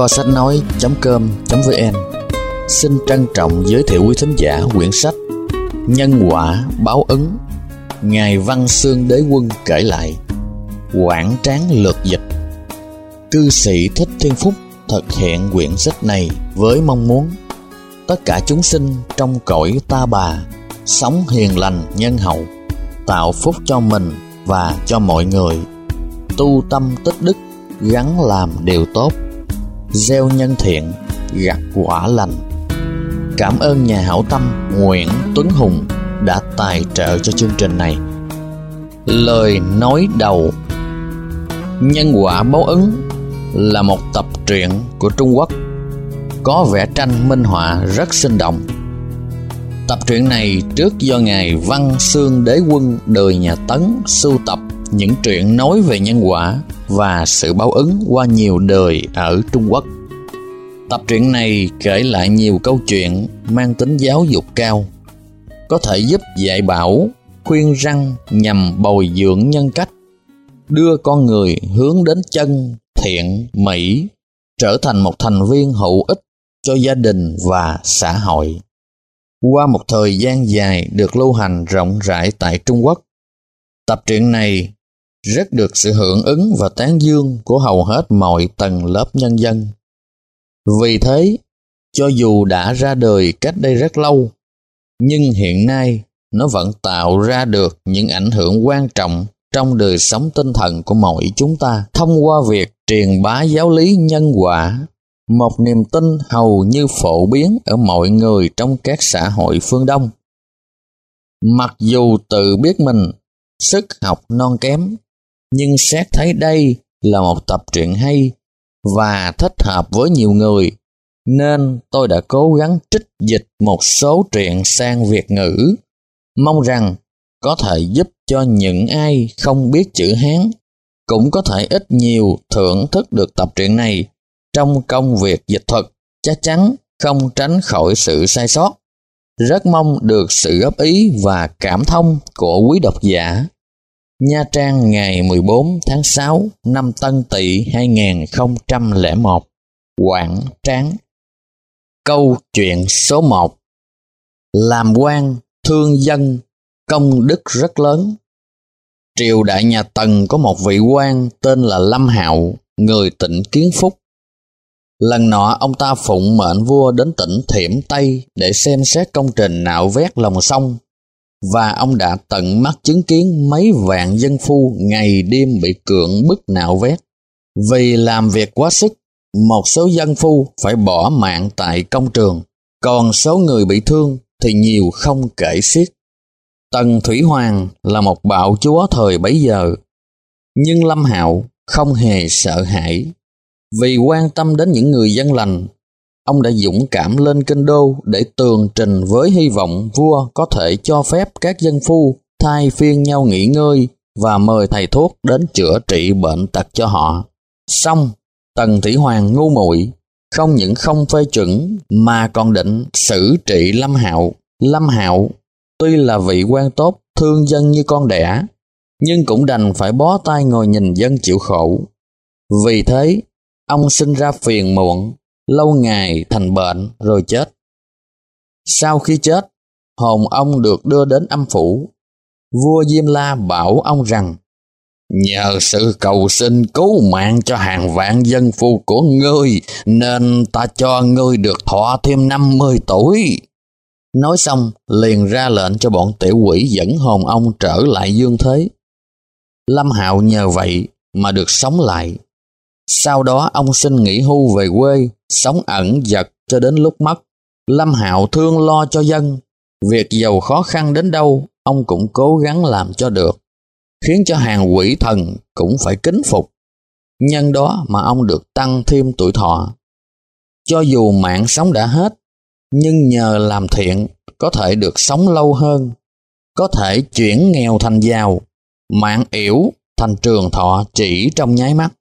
Kho sách nói.com.vn Xin trân trọng giới thiệu quý thính giả quyển sách Nhân quả báo ứng, Ngài Văn Xương Đế Quân kể lại, Quảng tráng lược dịch. Cư sĩ Thích Thiên Phúc thực hiện quyển sách này với mong muốn tất cả chúng sinh trong cõi ta bà sống hiền lành nhân hậu, tạo phúc cho mình và cho mọi người, tu tâm tích đức gắn làm điều tốt gieo nhân thiện gặt quả lành. Cảm ơn nhà hảo tâm Nguyễn Tuấn Hùng đã tài trợ cho chương trình này. Lời nói đầu. Nhân quả báo ứng là một tập truyện của Trung Quốc, có vẽ tranh minh họa rất sinh động. Tập truyện này trước do ngài Văn Xương Đế Quân đời nhà Tấn sưu tập những truyện nói về nhân quả và sự báo ứng qua nhiều đời ở Trung Quốc. Tập truyện này kể lại nhiều câu chuyện mang tính giáo dục cao, có thể giúp dạy bảo, khuyên răng nhằm bồi dưỡng nhân cách, đưa con người hướng đến chân, thiện, mỹ, trở thành một thành viên hữu ích cho gia đình và xã hội. Qua một thời gian dài được lưu hành rộng rãi tại Trung Quốc, tập truyện này rất được sự hưởng ứng và tán dương của hầu hết mọi tầng lớp nhân dân. Vì thế, cho dù đã ra đời cách đây rất lâu, nhưng hiện nay nó vẫn tạo ra được những ảnh hưởng quan trọng trong đời sống tinh thần của mọi chúng ta thông qua việc truyền bá giáo lý nhân quả, một niềm tin hầu như phổ biến ở mọi người trong các xã hội phương Đông. Mặc dù tự biết mình sức học non kém nhưng xét thấy đây là một tập truyện hay và thích hợp với nhiều người, nên tôi đã cố gắng trích dịch một số truyện sang Việt ngữ, mong rằng có thể giúp cho những ai không biết chữ Hán cũng có thể ít nhiều thưởng thức được tập truyện này trong công việc dịch thuật, chắc chắn không tránh khỏi sự sai sót. Rất mong được sự góp ý và cảm thông của quý độc giả Nha Trang ngày 14 tháng 6 năm Tân Tỵ 2001 Quảng Tráng Câu chuyện số 1 Làm quan, thương dân, công đức rất lớn. Triều đại nhà Tần có một vị quan tên là Lâm Hạo, người tỉnh Kiến Phúc. Lần nọ ông ta phụng mệnh vua đến tỉnh Thiểm Tây để xem xét công trình nạo vét lòng sông và ông đã tận mắt chứng kiến mấy vạn dân phu ngày đêm bị cưỡng bức nạo vét. Vì làm việc quá sức, một số dân phu phải bỏ mạng tại công trường, còn số người bị thương thì nhiều không kể xiết. Tần Thủy Hoàng là một bạo chúa thời bấy giờ, nhưng Lâm Hạo không hề sợ hãi. Vì quan tâm đến những người dân lành ông đã dũng cảm lên kinh đô để tường trình với hy vọng vua có thể cho phép các dân phu thay phiên nhau nghỉ ngơi và mời thầy thuốc đến chữa trị bệnh tật cho họ. Xong, Tần Thủy Hoàng ngu muội không những không phê chuẩn mà còn định xử trị Lâm Hạo. Lâm Hạo tuy là vị quan tốt, thương dân như con đẻ, nhưng cũng đành phải bó tay ngồi nhìn dân chịu khổ. Vì thế, ông sinh ra phiền muộn lâu ngày thành bệnh rồi chết. Sau khi chết, hồn ông được đưa đến âm phủ. Vua Diêm La bảo ông rằng, Nhờ sự cầu xin cứu mạng cho hàng vạn dân phu của ngươi, nên ta cho ngươi được thọ thêm 50 tuổi. Nói xong, liền ra lệnh cho bọn tiểu quỷ dẫn hồn ông trở lại dương thế. Lâm Hạo nhờ vậy mà được sống lại. Sau đó ông xin nghỉ hưu về quê sống ẩn giật cho đến lúc mất. Lâm Hạo thương lo cho dân, việc giàu khó khăn đến đâu, ông cũng cố gắng làm cho được, khiến cho hàng quỷ thần cũng phải kính phục. Nhân đó mà ông được tăng thêm tuổi thọ. Cho dù mạng sống đã hết, nhưng nhờ làm thiện có thể được sống lâu hơn, có thể chuyển nghèo thành giàu, mạng yểu thành trường thọ chỉ trong nháy mắt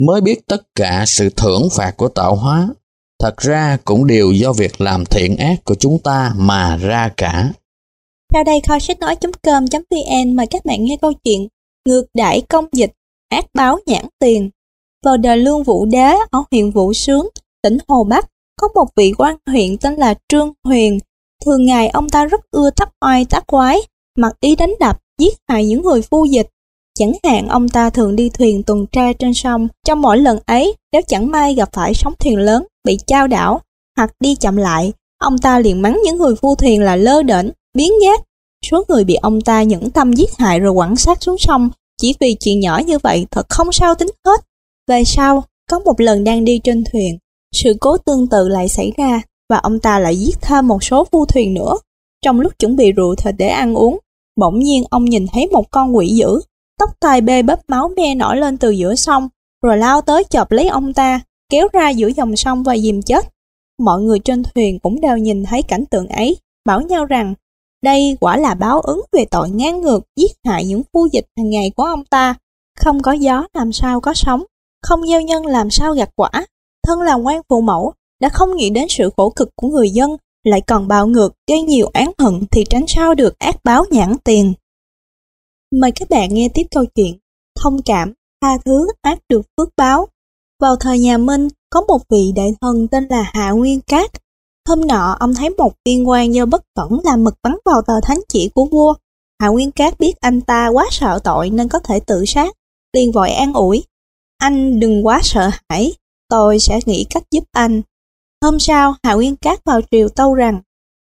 mới biết tất cả sự thưởng phạt của tạo hóa thật ra cũng đều do việc làm thiện ác của chúng ta mà ra cả. Theo đây kho sách nói.com.vn mời các bạn nghe câu chuyện Ngược đãi công dịch, ác báo nhãn tiền. vào đời Lương Vũ Đế ở huyện Vũ Sướng, tỉnh Hồ Bắc, có một vị quan huyện tên là Trương Huyền. Thường ngày ông ta rất ưa tác oai tác quái, mặc ý đánh đập, giết hại những người phu dịch. Chẳng hạn ông ta thường đi thuyền tuần tra trên sông, trong mỗi lần ấy, nếu chẳng may gặp phải sóng thuyền lớn, bị trao đảo, hoặc đi chậm lại, ông ta liền mắng những người phu thuyền là lơ đễnh, biến giác. Số người bị ông ta nhẫn tâm giết hại rồi quẳng xác xuống sông, chỉ vì chuyện nhỏ như vậy thật không sao tính hết. Về sau, có một lần đang đi trên thuyền, sự cố tương tự lại xảy ra và ông ta lại giết thêm một số phu thuyền nữa. Trong lúc chuẩn bị rượu thịt để ăn uống, bỗng nhiên ông nhìn thấy một con quỷ dữ, tóc tai bê bếp máu me nổi lên từ giữa sông, rồi lao tới chộp lấy ông ta, kéo ra giữa dòng sông và dìm chết. Mọi người trên thuyền cũng đều nhìn thấy cảnh tượng ấy, bảo nhau rằng đây quả là báo ứng về tội ngang ngược giết hại những phu dịch hàng ngày của ông ta. Không có gió làm sao có sống, không gieo nhân làm sao gặt quả. Thân là quan phụ mẫu, đã không nghĩ đến sự khổ cực của người dân, lại còn bạo ngược, gây nhiều án hận thì tránh sao được ác báo nhãn tiền. Mời các bạn nghe tiếp câu chuyện Thông cảm, tha thứ, ác được phước báo. Vào thời nhà Minh, có một vị đại thần tên là Hạ Nguyên Cát. Hôm nọ, ông thấy một viên quan do bất cẩn làm mực bắn vào tờ thánh chỉ của vua. Hạ Nguyên Cát biết anh ta quá sợ tội nên có thể tự sát, liền vội an ủi. Anh đừng quá sợ hãi, tôi sẽ nghĩ cách giúp anh. Hôm sau, Hạ Nguyên Cát vào triều tâu rằng,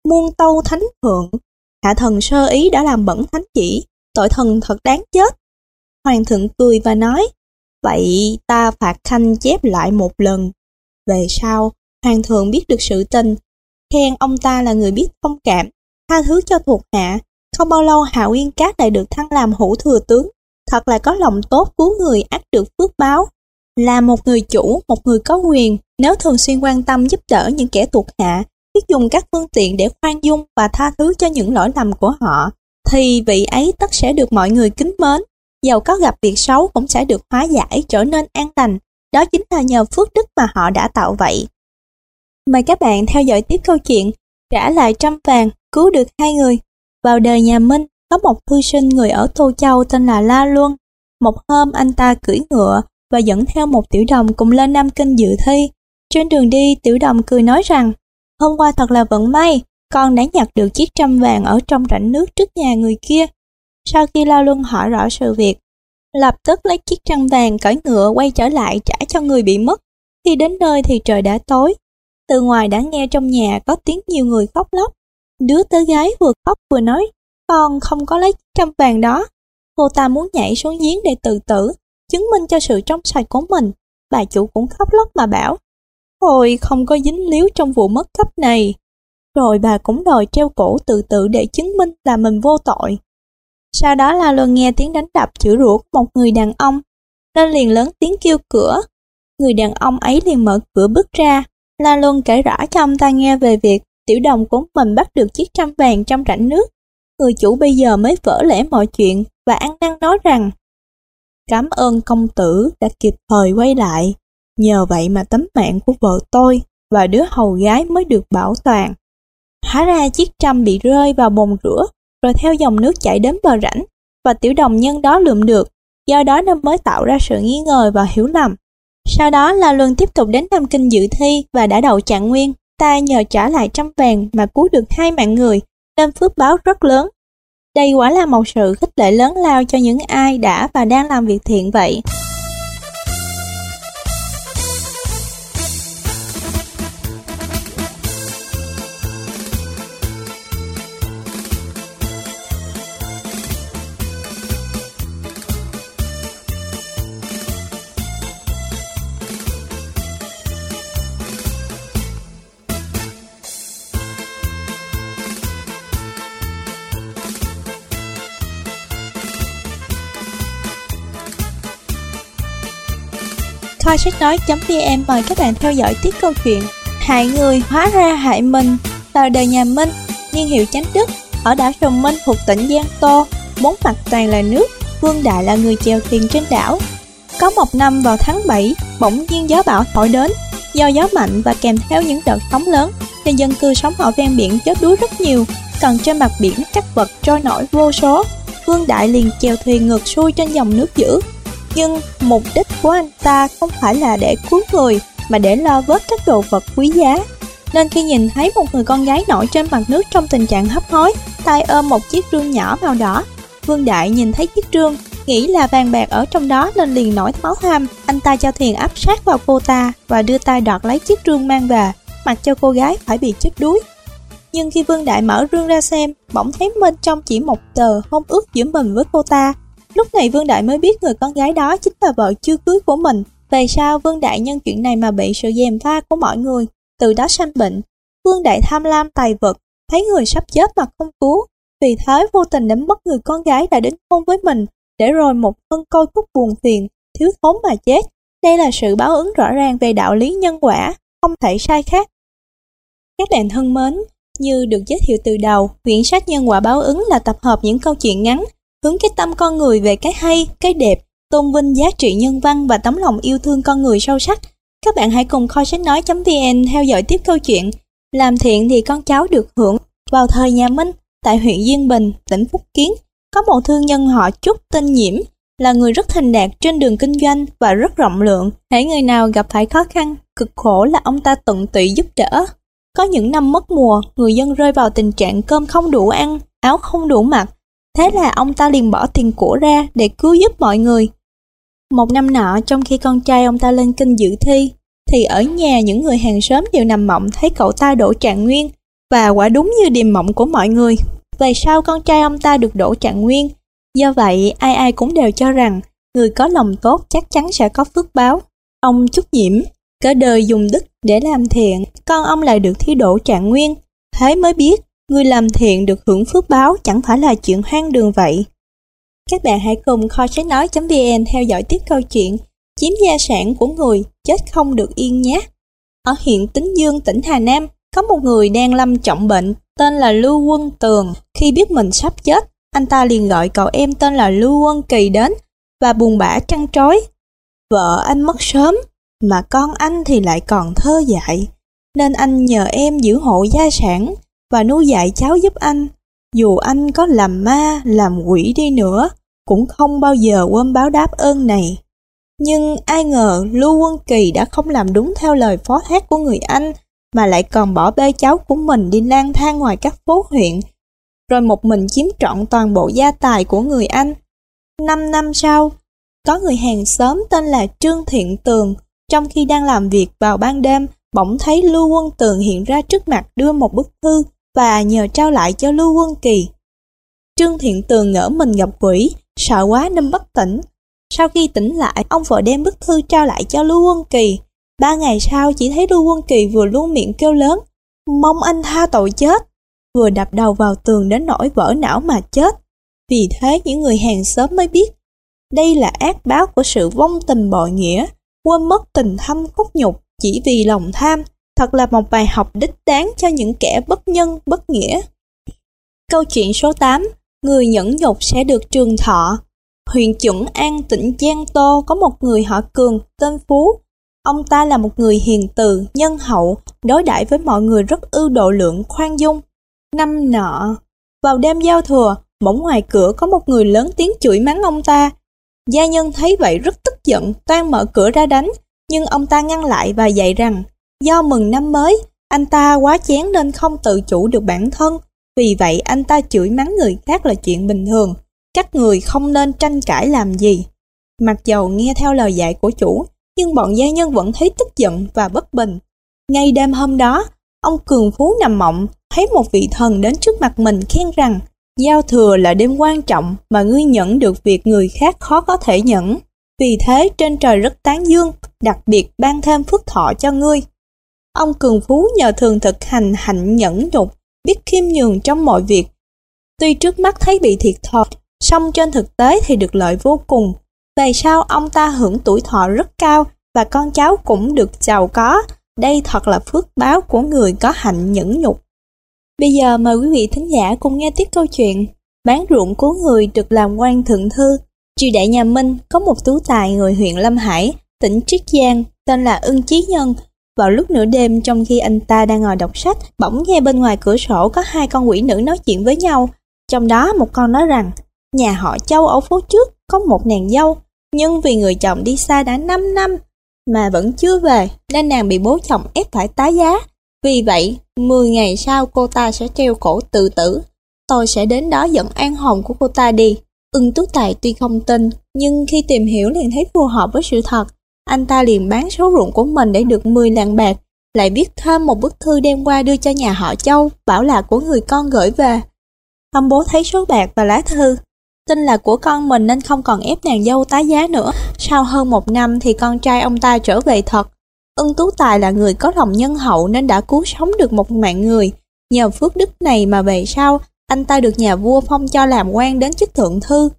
muôn tâu thánh thượng, hạ thần sơ ý đã làm bẩn thánh chỉ, tội thần thật đáng chết. Hoàng thượng cười và nói, vậy ta phạt khanh chép lại một lần. Về sau, hoàng thượng biết được sự tình, khen ông ta là người biết thông cảm, tha thứ cho thuộc hạ. Không bao lâu Hạ Uyên Cát lại được thăng làm hữu thừa tướng, thật là có lòng tốt cứu người ác được phước báo. Là một người chủ, một người có quyền, nếu thường xuyên quan tâm giúp đỡ những kẻ thuộc hạ, biết dùng các phương tiện để khoan dung và tha thứ cho những lỗi lầm của họ, thì vị ấy tất sẽ được mọi người kính mến. Dầu có gặp việc xấu cũng sẽ được hóa giải trở nên an lành. Đó chính là nhờ phước đức mà họ đã tạo vậy. Mời các bạn theo dõi tiếp câu chuyện Trả lại trăm vàng, cứu được hai người. Vào đời nhà Minh, có một thư sinh người ở Tô Châu tên là La Luân. Một hôm anh ta cưỡi ngựa và dẫn theo một tiểu đồng cùng lên Nam Kinh dự thi. Trên đường đi, tiểu đồng cười nói rằng, hôm qua thật là vận may, con đã nhặt được chiếc trăm vàng ở trong rãnh nước trước nhà người kia. Sau khi lao Luân hỏi rõ sự việc, lập tức lấy chiếc trăm vàng cởi ngựa quay trở lại trả cho người bị mất. Khi đến nơi thì trời đã tối. Từ ngoài đã nghe trong nhà có tiếng nhiều người khóc lóc. Đứa tớ gái vừa khóc vừa nói, con không có lấy chiếc trăm vàng đó. Cô ta muốn nhảy xuống giếng để tự tử, chứng minh cho sự trong sạch của mình. Bà chủ cũng khóc lóc mà bảo, Thôi không có dính líu trong vụ mất cấp này. Rồi bà cũng đòi treo cổ tự tử để chứng minh là mình vô tội. Sau đó La Luân nghe tiếng đánh đập chửi rủa của một người đàn ông, nên liền lớn tiếng kêu cửa. Người đàn ông ấy liền mở cửa bước ra. La Luân kể rõ cho ông ta nghe về việc tiểu đồng của mình bắt được chiếc trăm vàng trong rãnh nước. Người chủ bây giờ mới vỡ lẽ mọi chuyện và ăn năn nói rằng Cảm ơn công tử đã kịp thời quay lại. Nhờ vậy mà tấm mạng của vợ tôi và đứa hầu gái mới được bảo toàn. Hóa ra chiếc trăm bị rơi vào bồn rửa, rồi theo dòng nước chảy đến bờ rãnh, và tiểu đồng nhân đó lượm được, do đó nên mới tạo ra sự nghi ngờ và hiểu lầm. Sau đó La Luân tiếp tục đến Nam Kinh dự thi và đã đậu trạng nguyên. Ta nhờ trả lại trăm vàng mà cứu được hai mạng người, nên phước báo rất lớn. Đây quả là một sự khích lệ lớn lao cho những ai đã và đang làm việc thiện vậy. Kho sách nói.vn mời các bạn theo dõi tiếp câu chuyện Hại người hóa ra hại mình Tờ đời nhà Minh, niên hiệu chánh đức Ở đảo Sông Minh thuộc tỉnh Giang Tô Bốn mặt toàn là nước Vương Đại là người chèo thuyền trên đảo. Có một năm vào tháng 7 Bỗng nhiên gió bão thổi đến Do gió mạnh và kèm theo những đợt sóng lớn Nên dân cư sống ở ven biển chết đuối rất nhiều Còn trên mặt biển các vật trôi nổi vô số. Vương Đại liền chèo thuyền ngược xuôi trên dòng nước dữ. Nhưng mục đích của anh ta không phải là để cứu người mà để lo vớt các đồ vật quý giá. Nên khi nhìn thấy một người con gái nổi trên mặt nước trong tình trạng hấp hối, tay ôm một chiếc rương nhỏ màu đỏ, Vương Đại nhìn thấy chiếc rương, nghĩ là vàng bạc ở trong đó nên liền nổi máu ham. Anh ta cho thuyền áp sát vào cô ta và đưa tay đoạt lấy chiếc rương mang về, mặc cho cô gái phải bị chết đuối. Nhưng khi Vương Đại mở rương ra xem, bỗng thấy bên trong chỉ một tờ hôn ước giữa mình với cô ta. Lúc này Vương Đại mới biết người con gái đó chính là vợ chưa cưới của mình. Về sau Vương Đại nhân chuyện này mà bị sự dèm pha của mọi người, từ đó sanh bệnh. Vương Đại tham lam tài vật, thấy người sắp chết mà không cứu. Vì thế vô tình đánh mất người con gái đã đến hôn với mình, để rồi một thân coi khúc buồn phiền, thiếu thốn mà chết. Đây là sự báo ứng rõ ràng về đạo lý nhân quả, không thể sai khác. Các bạn thân mến, như được giới thiệu từ đầu, quyển sách Nhân quả báo ứng là tập hợp những câu chuyện ngắn, hướng cái tâm con người về cái hay, cái đẹp, tôn vinh giá trị nhân văn và tấm lòng yêu thương con người sâu sắc. Các bạn hãy cùng kho sách nói.vn theo dõi tiếp câu chuyện Làm thiện thì con cháu được hưởng vào thời nhà Minh tại huyện Diên Bình, tỉnh Phúc Kiến. Có một thương nhân họ Trúc tên Nhiễm là người rất thành đạt trên đường kinh doanh và rất rộng lượng. Hãy người nào gặp phải khó khăn, cực khổ là ông ta tận tụy giúp đỡ. Có những năm mất mùa, người dân rơi vào tình trạng cơm không đủ ăn, áo không đủ mặc. Thế là ông ta liền bỏ tiền của ra để cứu giúp mọi người. Một năm nọ, trong khi con trai ông ta lên kinh dự thi, thì ở nhà những người hàng xóm đều nằm mộng thấy cậu ta đổ trạng nguyên, và quả đúng như điềm mộng của mọi người. Về sau con trai ông ta được đổ trạng nguyên, do vậy ai ai cũng đều cho rằng người có lòng tốt chắc chắn sẽ có phước báo. Ông chúc nhiễm, Cả đời dùng đức để làm thiện, con ông lại được thi đỗ trạng nguyên. Thế mới biết, người làm thiện được hưởng phước báo chẳng phải là chuyện hoang đường vậy. Các bạn hãy cùng kho sách nói.vn theo dõi tiếp câu chuyện Chiếm gia sản của người, chết không được yên nhé. Ở huyện Tính Dương, tỉnh Hà Nam, có một người đang lâm trọng bệnh, tên là Lưu Quân Tường. Khi biết mình sắp chết, anh ta liền gọi cậu em tên là Lưu Quân Kỳ đến và buồn bã trăn trối. Vợ anh mất sớm, mà con anh thì lại còn thơ dại, nên anh nhờ em giữ hộ gia sản và nuôi dạy cháu giúp anh. Dù anh có làm ma, làm quỷ đi nữa, cũng không bao giờ quên báo đáp ơn này. Nhưng ai ngờ Lưu Quân Kỳ đã không làm đúng theo lời phó thác của người anh, mà lại còn bỏ bê cháu của mình đi lang thang ngoài các phố huyện, rồi một mình chiếm trọn toàn bộ gia tài của người anh. Năm năm sau, có người hàng xóm tên là Trương Thiện Tường, trong khi đang làm việc vào ban đêm, bỗng thấy Lưu Quân Tường hiện ra trước mặt đưa một bức thư và nhờ trao lại cho Lưu Quân Kỳ. Trương Thiện Tường ngỡ mình gặp quỷ, sợ quá nên bất tỉnh. Sau khi tỉnh lại, ông vợ đem bức thư trao lại cho Lưu Quân Kỳ. Ba ngày sau chỉ thấy Lưu Quân Kỳ vừa luôn miệng kêu lớn, mong anh tha tội chết, vừa đập đầu vào tường đến nỗi vỡ não mà chết. Vì thế những người hàng xóm mới biết, đây là ác báo của sự vong tình bội nghĩa, quên mất tình thâm khúc nhục chỉ vì lòng tham, thật là một bài học đích đáng cho những kẻ bất nhân, bất nghĩa. Câu chuyện số 8 Người nhẫn nhục sẽ được trường thọ Huyện chuẩn An tỉnh Giang Tô có một người họ Cường, tên Phú. Ông ta là một người hiền từ, nhân hậu, đối đãi với mọi người rất ưu độ lượng, khoan dung. Năm nọ, vào đêm giao thừa, bỗng ngoài cửa có một người lớn tiếng chửi mắng ông ta, Gia nhân thấy vậy rất tức giận, toan mở cửa ra đánh, nhưng ông ta ngăn lại và dạy rằng, do mừng năm mới, anh ta quá chén nên không tự chủ được bản thân, vì vậy anh ta chửi mắng người khác là chuyện bình thường, các người không nên tranh cãi làm gì. Mặc dầu nghe theo lời dạy của chủ, nhưng bọn gia nhân vẫn thấy tức giận và bất bình. Ngay đêm hôm đó, ông Cường Phú nằm mộng, thấy một vị thần đến trước mặt mình khen rằng Giao thừa là đêm quan trọng mà ngươi nhận được việc người khác khó có thể nhận. Vì thế trên trời rất tán dương, đặc biệt ban thêm phước thọ cho ngươi. Ông Cường Phú nhờ thường thực hành hạnh nhẫn nhục, biết khiêm nhường trong mọi việc. Tuy trước mắt thấy bị thiệt thòi, song trên thực tế thì được lợi vô cùng. Về sau ông ta hưởng tuổi thọ rất cao và con cháu cũng được giàu có. Đây thật là phước báo của người có hạnh nhẫn nhục. Bây giờ mời quý vị thính giả cùng nghe tiếp câu chuyện Bán ruộng của người được làm quan thượng thư Triều đại nhà Minh có một tú tài người huyện Lâm Hải, tỉnh Triết Giang, tên là Ưng Chí Nhân. Vào lúc nửa đêm trong khi anh ta đang ngồi đọc sách, bỗng nghe bên ngoài cửa sổ có hai con quỷ nữ nói chuyện với nhau. Trong đó một con nói rằng, nhà họ Châu ở phố trước có một nàng dâu, Nhưng vì người chồng đi xa đã 5 năm mà vẫn chưa về nên nàng bị bố chồng ép phải tá giá. Vì vậy, 10 ngày sau cô ta sẽ treo cổ tự tử. Tôi sẽ đến đó dẫn an hồn của cô ta đi. Ưng Tú Tài tuy không tin, nhưng khi tìm hiểu liền thấy phù hợp với sự thật. Anh ta liền bán số ruộng của mình để được 10 lạng bạc, lại viết thêm một bức thư đem qua đưa cho nhà họ Châu, bảo là của người con gửi về. Ông bố thấy số bạc và lá thư, tin là của con mình nên không còn ép nàng dâu tái giá nữa. Sau hơn một năm thì con trai ông ta trở về thật. Ưng Tú Tài là người có lòng nhân hậu nên đã cứu sống được một mạng người. Nhờ phước đức này mà về sau, anh ta được nhà vua phong cho làm quan đến chức thượng thư.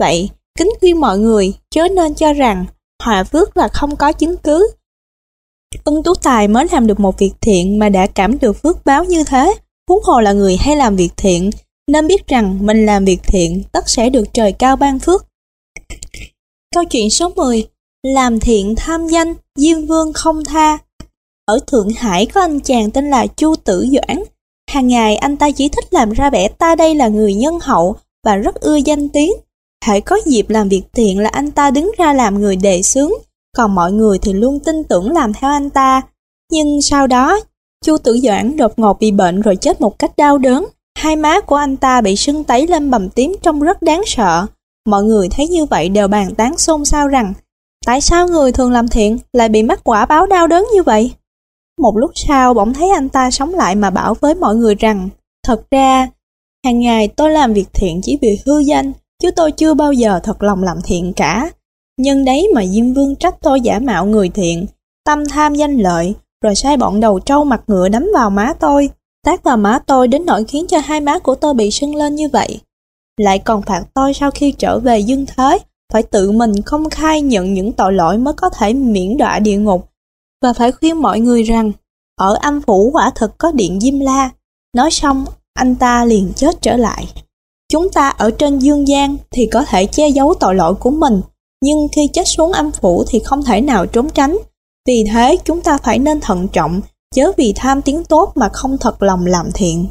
Vậy, kính khuyên mọi người chớ nên cho rằng hòa phước là không có chứng cứ. Ưng Tú Tài mới làm được một việc thiện mà đã cảm được phước báo như thế, huống hồ là người hay làm việc thiện, nên biết rằng mình làm việc thiện tất sẽ được trời cao ban phước. Câu chuyện số 10 Làm thiện tham danh, Diêm Vương không tha Ở Thượng Hải có anh chàng tên là Chu Tử Doãn. Hàng ngày anh ta chỉ thích làm ra vẻ ta đây là người nhân hậu và rất ưa danh tiếng. Hãy có dịp làm việc thiện là anh ta đứng ra làm người đề xướng, còn mọi người thì luôn tin tưởng làm theo anh ta. Nhưng sau đó, Chu Tử Doãn đột ngột bị bệnh rồi chết một cách đau đớn. Hai má của anh ta bị sưng tấy lên bầm tím trông rất đáng sợ. Mọi người thấy như vậy đều bàn tán xôn xao rằng tại sao người thường làm thiện lại bị mắc quả báo đau đớn như vậy? Một lúc sau bỗng thấy anh ta sống lại mà bảo với mọi người rằng thật ra hàng ngày tôi làm việc thiện chỉ vì hư danh chứ tôi chưa bao giờ thật lòng làm thiện cả. Nhưng đấy mà Diêm Vương trách tôi giả mạo người thiện, tâm tham danh lợi, rồi sai bọn đầu trâu mặt ngựa đấm vào má tôi tác vào má tôi đến nỗi khiến cho hai má của tôi bị sưng lên như vậy. Lại còn phạt tôi sau khi trở về dương thế, phải tự mình công khai nhận những tội lỗi mới có thể miễn đọa địa ngục, và phải khuyên mọi người rằng, ở âm phủ quả thực có điện Diêm La. Nói xong, anh ta liền chết trở lại. Chúng ta ở trên dương gian thì có thể che giấu tội lỗi của mình, nhưng khi chết xuống âm phủ thì không thể nào trốn tránh. Vì thế chúng ta phải nên thận trọng chớ vì tham tiếng tốt mà không thật lòng làm thiện.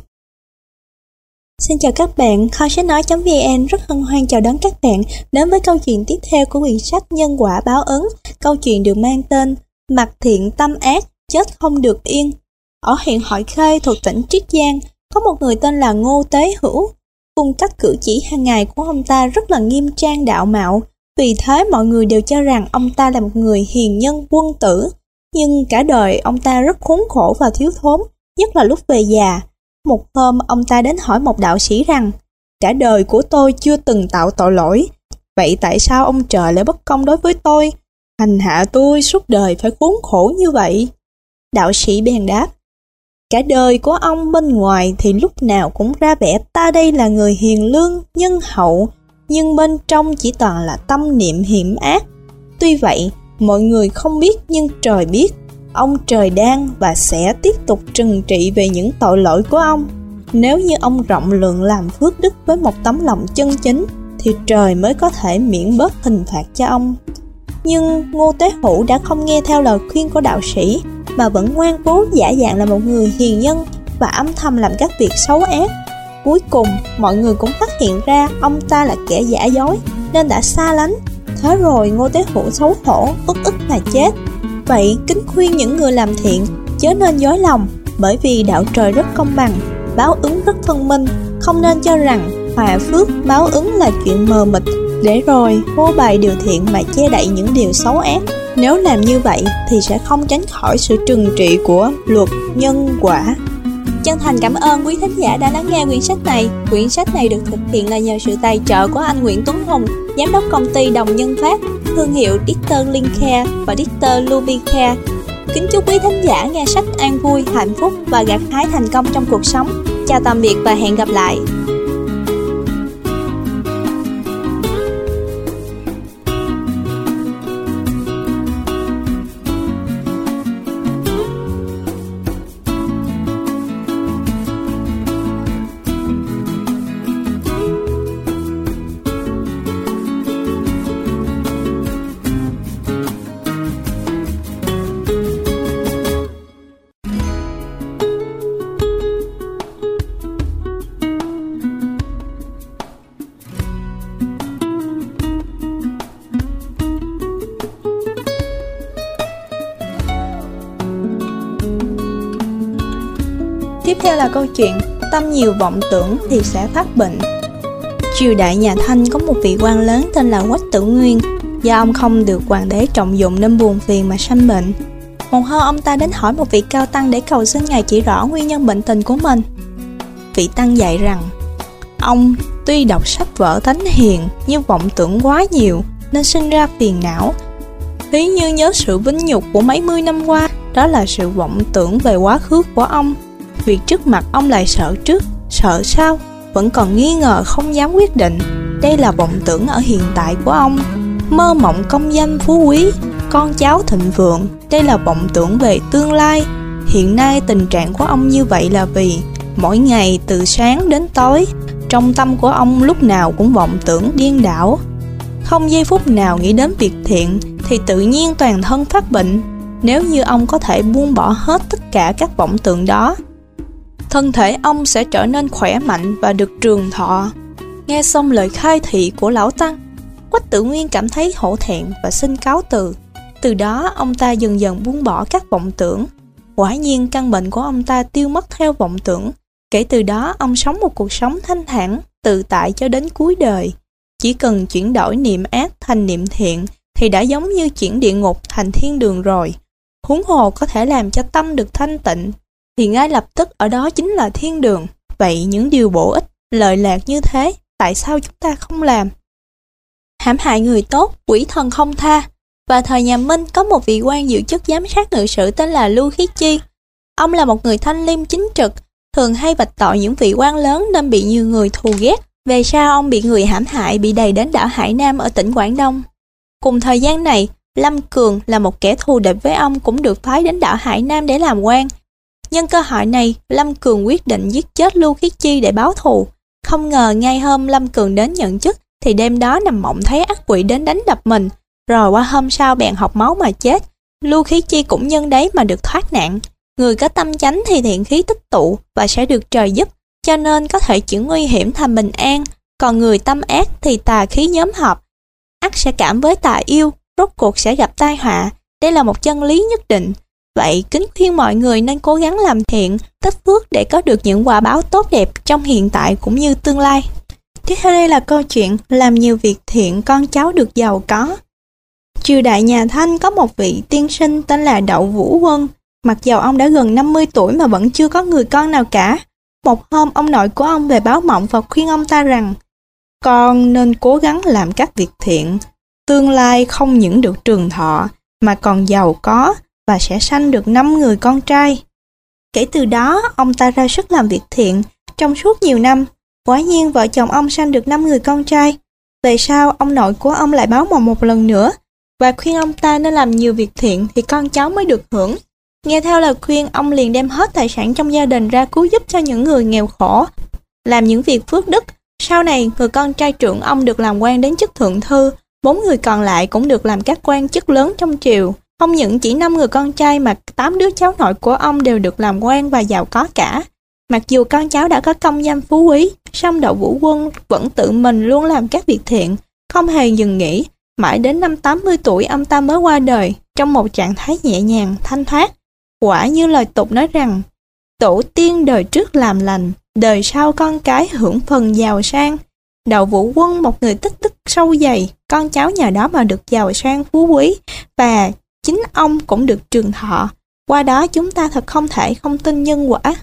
Xin chào các bạn, kho sách nói.vn rất hân hoan chào đón các bạn đến với câu chuyện tiếp theo của quyển sách Nhân quả báo ứng. Câu chuyện được mang tên Mặt thiện tâm ác, chết không được yên. Ở huyện Hội Khê thuộc tỉnh Triết Giang, có một người tên là Ngô Tế Hữu. Cung cách cử chỉ hàng ngày của ông ta rất là nghiêm trang đạo mạo, vì thế mọi người đều cho rằng ông ta là một người hiền nhân quân tử, nhưng cả đời ông ta rất khốn khổ và thiếu thốn, nhất là lúc về già. Một hôm ông ta đến hỏi một đạo sĩ rằng, cả đời của tôi chưa từng tạo tội lỗi, vậy tại sao ông trời lại bất công đối với tôi, hành hạ tôi suốt đời phải khốn khổ như vậy? Đạo sĩ bèn đáp, cả đời của ông bên ngoài thì lúc nào cũng ra vẻ ta đây là người hiền lương, nhân hậu, nhưng bên trong chỉ toàn là tâm niệm hiểm ác. Tuy vậy, Mọi người không biết nhưng trời biết, ông trời đang và sẽ tiếp tục trừng trị về những tội lỗi của ông. Nếu như ông rộng lượng làm phước đức với một tấm lòng chân chính, thì trời mới có thể miễn bớt hình phạt cho ông. Nhưng Ngô Tế Hữu đã không nghe theo lời khuyên của đạo sĩ, mà vẫn ngoan cố giả dạng là một người hiền nhân và âm thầm làm các việc xấu ác. Cuối cùng, mọi người cũng phát hiện ra ông ta là kẻ giả dối, nên đã xa lánh Thế rồi Ngô Tế Hữu xấu hổ, ức ức mà chết. Vậy kính khuyên những người làm thiện chớ nên dối lòng, bởi vì đạo trời rất công bằng, báo ứng rất thông minh, không nên cho rằng hòa phước báo ứng là chuyện mờ mịt, để rồi vô bài điều thiện mà che đậy những điều xấu ác. Nếu làm như vậy thì sẽ không tránh khỏi sự trừng trị của luật nhân quả. Chân thành cảm ơn quý thính giả đã lắng nghe quyển sách này. Quyển sách này được thực hiện là nhờ sự tài trợ của anh Nguyễn Tuấn Hùng, giám đốc công ty Đồng Nhân Phát, thương hiệu Dictor Lincare và Dictor Lubicare. Kính chúc quý thính giả nghe sách an vui, hạnh phúc và gặt hái thành công trong cuộc sống. Chào tạm biệt và hẹn gặp lại. Câu chuyện, Tâm nhiều vọng tưởng thì sẽ phát bệnh. Triều đại nhà Thanh có một vị quan lớn tên là Quách Tử Nguyên. Do ông không được hoàng đế trọng dụng nên buồn phiền mà sanh bệnh. Một hôm ông ta đến hỏi một vị cao tăng để cầu xin ngài chỉ rõ nguyên nhân bệnh tình của mình. Vị tăng dạy rằng, Ông tuy đọc sách vở thánh hiền nhưng vọng tưởng quá nhiều nên sinh ra phiền não. Ví như nhớ sự vinh nhục của mấy mươi năm qua, Đó là sự vọng tưởng về quá khứ của ông. Việc trước mặt ông lại sợ trước, sợ sau Vẫn còn nghi ngờ không dám quyết định. Đây là vọng tưởng ở hiện tại của ông. Mơ mộng công danh phú quý Con cháu thịnh vượng Đây là vọng tưởng về tương lai. Hiện nay tình trạng của ông như vậy là vì Mỗi ngày từ sáng đến tối Trong tâm của ông lúc nào cũng vọng tưởng điên đảo. Không giây phút nào nghĩ đến việc thiện Thì tự nhiên toàn thân phát bệnh. Nếu như ông có thể buông bỏ hết tất cả các vọng tưởng đó thân thể ông sẽ trở nên khỏe mạnh và được trường thọ. Nghe xong lời khai thị của lão Tăng, Quách Tử Nguyên cảm thấy hổ thẹn và xin cáo từ. Từ đó ông ta dần dần buông bỏ các vọng tưởng. Quả nhiên căn bệnh của ông ta tiêu mất theo vọng tưởng. Kể từ đó ông sống một cuộc sống thanh thản, tự tại cho đến cuối đời. Chỉ cần chuyển đổi niệm ác thành niệm thiện thì đã giống như chuyển địa ngục thành thiên đường rồi. Huống hồ có thể làm cho tâm được thanh tịnh, thì ngay lập tức ở đó chính là thiên đường. Vậy những điều bổ ích, lợi lạc như thế, tại sao chúng ta không làm? Hãm hại người tốt, quỷ thần không tha. Và thời nhà Minh có một vị quan giữ chức giám sát ngự sử tên là Lưu Khí Chi. Ông là một người thanh liêm chính trực, thường hay vạch tội những vị quan lớn nên bị nhiều người thù ghét. Về sau ông bị người hãm hại bị đầy đến đảo Hải Nam ở tỉnh Quảng Đông. Cùng thời gian này, Lâm Cường là một kẻ thù địch với ông cũng được phái đến đảo Hải Nam để làm quan. Nhân cơ hội này, Lâm Cường quyết định giết chết Lưu Khiết Chi để báo thù. Không ngờ ngay hôm Lâm Cường đến nhận chức thì đêm đó nằm mộng thấy ác quỷ đến đánh đập mình. Rồi qua hôm sau bèn học máu mà chết. Lưu Khiết Chi cũng nhân đấy mà được thoát nạn. Người có tâm chánh thì thiện khí tích tụ và sẽ được trời giúp, cho nên có thể chuyển nguy hiểm thành bình an. Còn người tâm ác thì tà khí nhóm họp, ác sẽ cảm với tà yêu, rốt cuộc sẽ gặp tai họa. Đây là một chân lý nhất định. Vậy kính khuyên mọi người nên cố gắng làm thiện, tích phước để có được những quả báo tốt đẹp trong hiện tại cũng như tương lai. Tiếp theo đây là câu chuyện làm nhiều việc thiện con cháu được giàu có. Triều đại nhà Thanh có một vị tiên sinh tên là Đậu Vũ Quân. Mặc dầu ông đã gần 50 tuổi mà vẫn chưa có người con nào cả. Một hôm ông nội của ông về báo mộng và khuyên ông ta rằng con nên cố gắng làm các việc thiện. Tương lai không những được trường thọ mà còn giàu có và sẽ sanh được 5 người con trai. Kể từ đó, ông ta ra sức làm việc thiện trong suốt nhiều năm. Quả nhiên vợ chồng ông sanh được 5 người con trai. Về sau, ông nội của ông lại báo mộng một lần nữa và khuyên ông ta nên làm nhiều việc thiện thì con cháu mới được hưởng. Nghe theo lời khuyên, ông liền đem hết tài sản trong gia đình ra cứu giúp cho những người nghèo khổ, làm những việc phước đức. Sau này, người con trai trưởng ông được làm quan đến chức thượng thư, bốn người còn lại cũng được làm các quan chức lớn trong triều. Không những chỉ năm người con trai mà tám đứa cháu nội của ông đều được làm quan và giàu có cả. Mặc dù con cháu đã có công danh phú quý, song đậu vũ quân vẫn tự mình luôn làm các việc thiện, không hề dừng nghỉ. Mãi đến năm 80 tuổi ông ta mới qua đời, trong một trạng thái nhẹ nhàng, thanh thoát. Quả như lời tục nói rằng, tổ tiên đời trước làm lành, đời sau con cái hưởng phần giàu sang. Đậu Vũ Quân một người tích tức sâu dày, con cháu nhờ đó mà được giàu sang phú quý và chính ông cũng được trường thọ. Qua đó chúng ta thật không thể không tin nhân quả.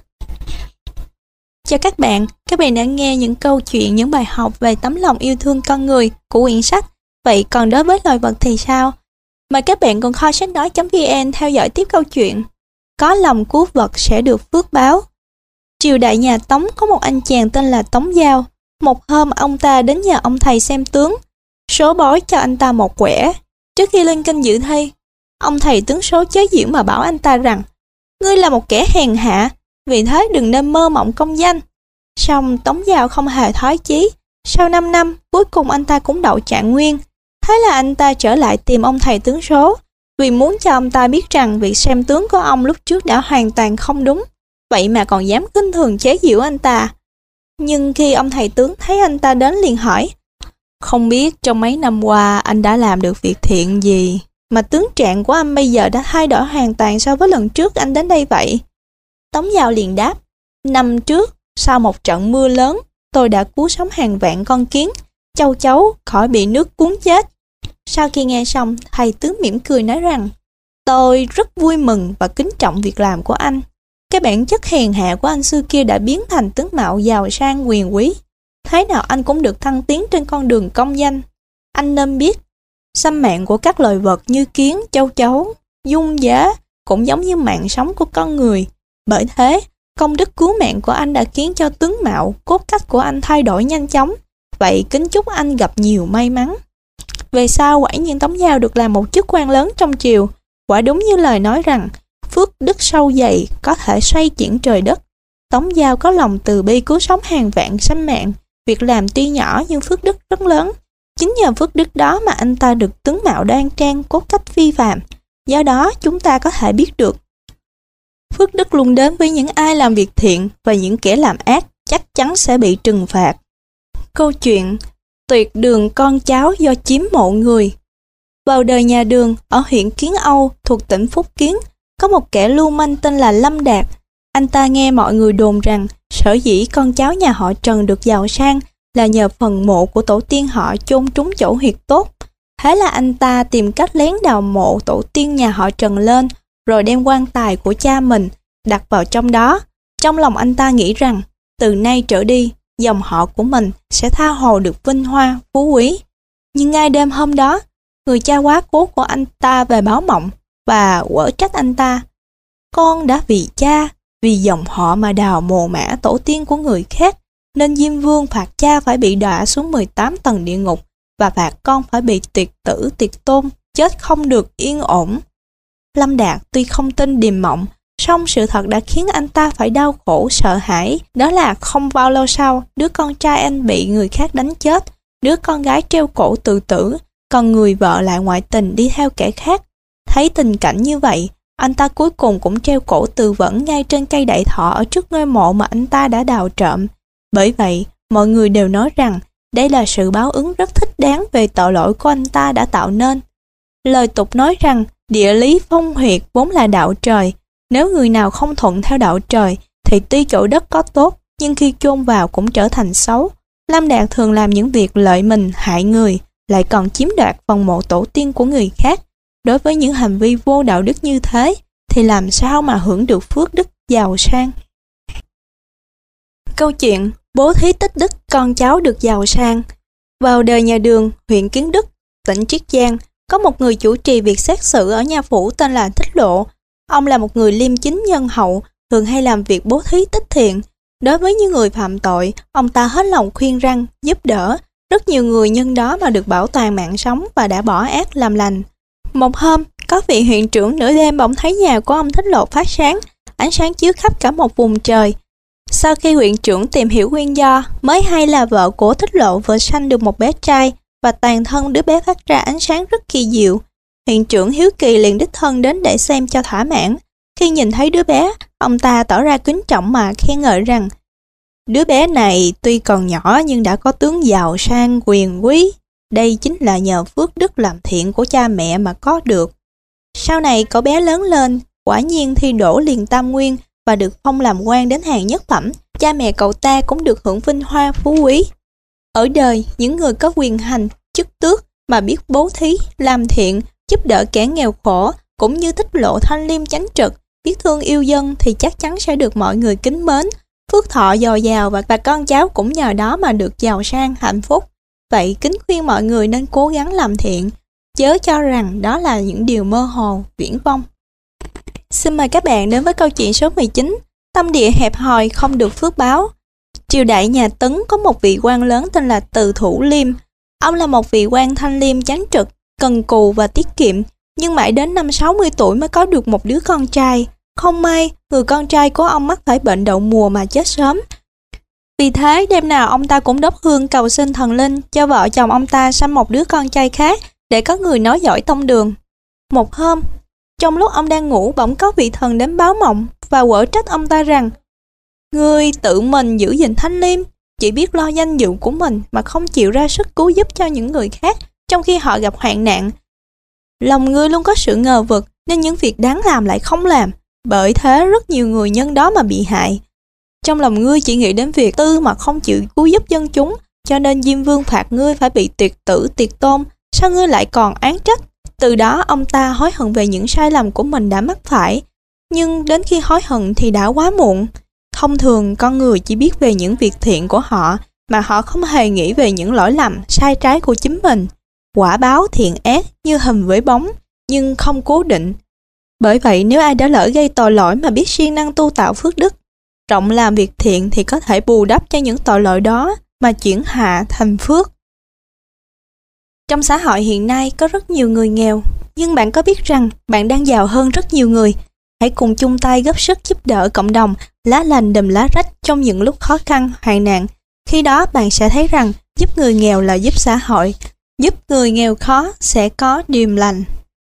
Chào các bạn, các bạn đã nghe những câu chuyện, những bài học về tấm lòng yêu thương con người của quyển sách. Vậy còn đối với loài vật thì sao? Mời các bạn cùng kho sách nói.vn theo dõi tiếp câu chuyện. Có lòng cứu vật sẽ được phước báo. Triều đại nhà Tống có một anh chàng tên là Tống Giao. Một hôm ông ta đến nhà ông thầy xem tướng, số bói cho anh ta một quẻ. Trước khi lên kinh dự thi, Ông thầy tướng số chế giễu mà bảo anh ta rằng Ngươi là một kẻ hèn hạ, vì thế đừng nên mơ mộng công danh. song Tống Giao không hề thoái chí. Sau 5 năm, cuối cùng anh ta cũng đậu trạng nguyên. Thế là anh ta trở lại tìm ông thầy tướng số, vì muốn cho ông ta biết rằng việc xem tướng của ông lúc trước đã hoàn toàn không đúng, vậy mà còn dám kinh thường chế giễu anh ta. Nhưng khi ông thầy tướng thấy anh ta đến liền hỏi, không biết trong mấy năm qua anh đã làm được việc thiện gì? Mà tướng trạng của anh bây giờ đã thay đổi hoàn toàn so với lần trước anh đến đây vậy. Tống Giao liền đáp, Năm trước, sau một trận mưa lớn, tôi đã cứu sống hàng vạn con kiến, châu chấu khỏi bị nước cuốn chết. Sau khi nghe xong, thầy tướng mỉm cười nói rằng, tôi rất vui mừng và kính trọng việc làm của anh. Cái bản chất hèn hạ của anh xưa kia đã biến thành tướng mạo giàu sang quyền quý. Thế nào anh cũng được thăng tiến trên con đường công danh. Anh nên biết, xâm mạng của các loài vật như kiến, châu chấu, dung giá cũng giống như mạng sống của con người. Bởi thế, công đức cứu mạng của anh đã khiến cho tướng mạo, cốt cách của anh thay đổi nhanh chóng. Vậy kính chúc anh gặp nhiều may mắn. Về sau, quả nhiên Tống Giao được làm một chức quan lớn trong triều. Quả đúng như lời nói rằng, phước đức sâu dày có thể xoay chuyển trời đất. Tống Giao có lòng từ bi cứu sống hàng vạn sanh mạng. Việc làm tuy nhỏ nhưng phước đức rất lớn. Chính nhờ phước đức đó mà anh ta được tướng mạo đoan trang, cốt cách phi phạm. Do đó chúng ta có thể biết được phước đức luôn đến với những ai làm việc thiện và những kẻ làm ác chắc chắn sẽ bị trừng phạt. Câu chuyện Tuyệt đường con cháu do chiếm mộ người Vào đời nhà đường ở huyện Kiến Âu thuộc tỉnh Phúc Kiến có một kẻ lưu manh tên là Lâm Đạt. Anh ta nghe mọi người đồn rằng sở dĩ con cháu nhà họ Trần được giàu sang là nhờ phần mộ của tổ tiên họ chôn trúng chỗ huyệt tốt. Thế là anh ta tìm cách lén đào mộ tổ tiên nhà họ Trần lên, rồi đem quan tài của cha mình đặt vào trong đó. Trong lòng anh ta nghĩ rằng, từ nay trở đi, dòng họ của mình sẽ tha hồ được vinh hoa, phú quý. Nhưng ngay đêm hôm đó, người cha quá cố của anh ta về báo mộng và quở trách anh ta. Con đã vì cha, vì dòng họ mà đào mồ mã tổ tiên của người khác, nên Diêm Vương phạt cha phải bị đọa xuống 18 tầng địa ngục và phạt con phải bị tuyệt tử tuyệt tôn, chết không được yên ổn. Lâm Đạt tuy không tin điềm mộng, song sự thật đã khiến anh ta phải đau khổ sợ hãi. Đó là không bao lâu sau, đứa con trai anh bị người khác đánh chết, đứa con gái treo cổ tự tử, còn người vợ lại ngoại tình đi theo kẻ khác. Thấy tình cảnh như vậy, anh ta cuối cùng cũng treo cổ tự vẫn ngay trên cây đại thọ ở trước ngôi mộ mà anh ta đã đào trộm. Bởi vậy, mọi người đều nói rằng đây là sự báo ứng rất thích đáng về tội lỗi của anh ta đã tạo nên. Lời tục nói rằng địa lý phong huyệt vốn là đạo trời. Nếu người nào không thuận theo đạo trời thì tuy chỗ đất có tốt nhưng khi chôn vào cũng trở thành xấu. Lam Đạt thường làm những việc lợi mình hại người lại còn chiếm đoạt phần mộ tổ tiên của người khác. Đối với những hành vi vô đạo đức như thế thì làm sao mà hưởng được phước đức giàu sang. Câu chuyện Bố thí tích đức con cháu được giàu sang Vào đời nhà đường, huyện Kiến Đức, tỉnh Chiết Giang, có một người chủ trì việc xét xử ở nhà phủ tên là Thích Lộ. Ông là một người liêm chính nhân hậu, thường hay làm việc bố thí tích thiện. Đối với những người phạm tội, ông ta hết lòng khuyên răng, giúp đỡ. Rất nhiều người nhân đó mà được bảo toàn mạng sống và đã bỏ ác làm lành. Một hôm, có vị huyện trưởng nửa đêm bỗng thấy nhà của ông Thích Lộ phát sáng, ánh sáng chiếu khắp cả một vùng trời. Sau khi huyện trưởng tìm hiểu nguyên do, mới hay là vợ của Thích Lộ vừa sanh được một bé trai và toàn thân đứa bé phát ra ánh sáng rất kỳ diệu. Huyện trưởng hiếu kỳ liền đích thân đến để xem cho thỏa mãn. Khi nhìn thấy đứa bé, ông ta tỏ ra kính trọng mà khen ngợi rằng Đứa bé này tuy còn nhỏ nhưng đã có tướng giàu sang quyền quý. Đây chính là nhờ phước đức làm thiện của cha mẹ mà có được. Sau này cậu bé lớn lên, quả nhiên thi đổ liền tam nguyên và được phong làm quan đến hàng nhất phẩm, cha mẹ cậu ta cũng được hưởng vinh hoa phú quý. Ở đời, những người có quyền hành, chức tước mà biết bố thí, làm thiện, giúp đỡ kẻ nghèo khổ, cũng như thích lộ thanh liêm chánh trực, biết thương yêu dân thì chắc chắn sẽ được mọi người kính mến, phước thọ dồi dào và, và con cháu cũng nhờ đó mà được giàu sang, hạnh phúc. Vậy kính khuyên mọi người nên cố gắng làm thiện, chớ cho rằng đó là những điều mơ hồ, viễn vông. Xin mời các bạn đến với câu chuyện số 19 Tâm địa hẹp hòi không được phước báo. Triều đại nhà Tấn có một vị quan lớn tên là Từ Thủ Liêm. Ông là một vị quan thanh liêm chánh trực, cần cù và tiết kiệm Nhưng mãi đến năm 60 tuổi mới có được một đứa con trai. Không may, người con trai của ông mắc phải bệnh đậu mùa mà chết sớm. Vì thế, đêm nào ông ta cũng đốt hương cầu xin thần linh cho vợ chồng ông ta sanh một đứa con trai khác để có người nói giỏi tông đường. Một hôm, trong lúc ông đang ngủ bỗng có vị thần đến báo mộng và quở trách ông ta rằng Ngươi tự mình giữ gìn thanh liêm, chỉ biết lo danh dự của mình mà không chịu ra sức cứu giúp cho những người khác trong khi họ gặp hoạn nạn. Lòng ngươi luôn có sự ngờ vực nên những việc đáng làm lại không làm, bởi thế rất nhiều người nhân đó mà bị hại. Trong lòng ngươi chỉ nghĩ đến việc tư mà không chịu cứu giúp dân chúng, cho nên Diêm Vương phạt ngươi phải bị tuyệt tử tuyệt tôn. Sao ngươi lại còn án trách? Từ đó ông ta hối hận về những sai lầm của mình đã mắc phải. Nhưng đến khi hối hận thì đã quá muộn. Thông thường con người chỉ biết về những việc thiện của họ mà họ không hề nghĩ về những lỗi lầm, sai trái của chính mình. Quả báo thiện ác như hầm với bóng, nhưng không cố định. Bởi vậy nếu ai đã lỡ gây tội lỗi mà biết siêng năng tu tạo phước đức, trọng làm việc thiện thì có thể bù đắp cho những tội lỗi đó mà chuyển hạ thành phước. Trong xã hội hiện nay có rất nhiều người nghèo, nhưng bạn có biết rằng bạn đang giàu hơn rất nhiều người. Hãy cùng chung tay góp sức giúp đỡ cộng đồng, lá lành đùm lá rách trong những lúc khó khăn, hoạn nạn. Khi đó bạn sẽ thấy rằng giúp người nghèo là giúp xã hội, giúp người nghèo khó sẽ có điềm lành.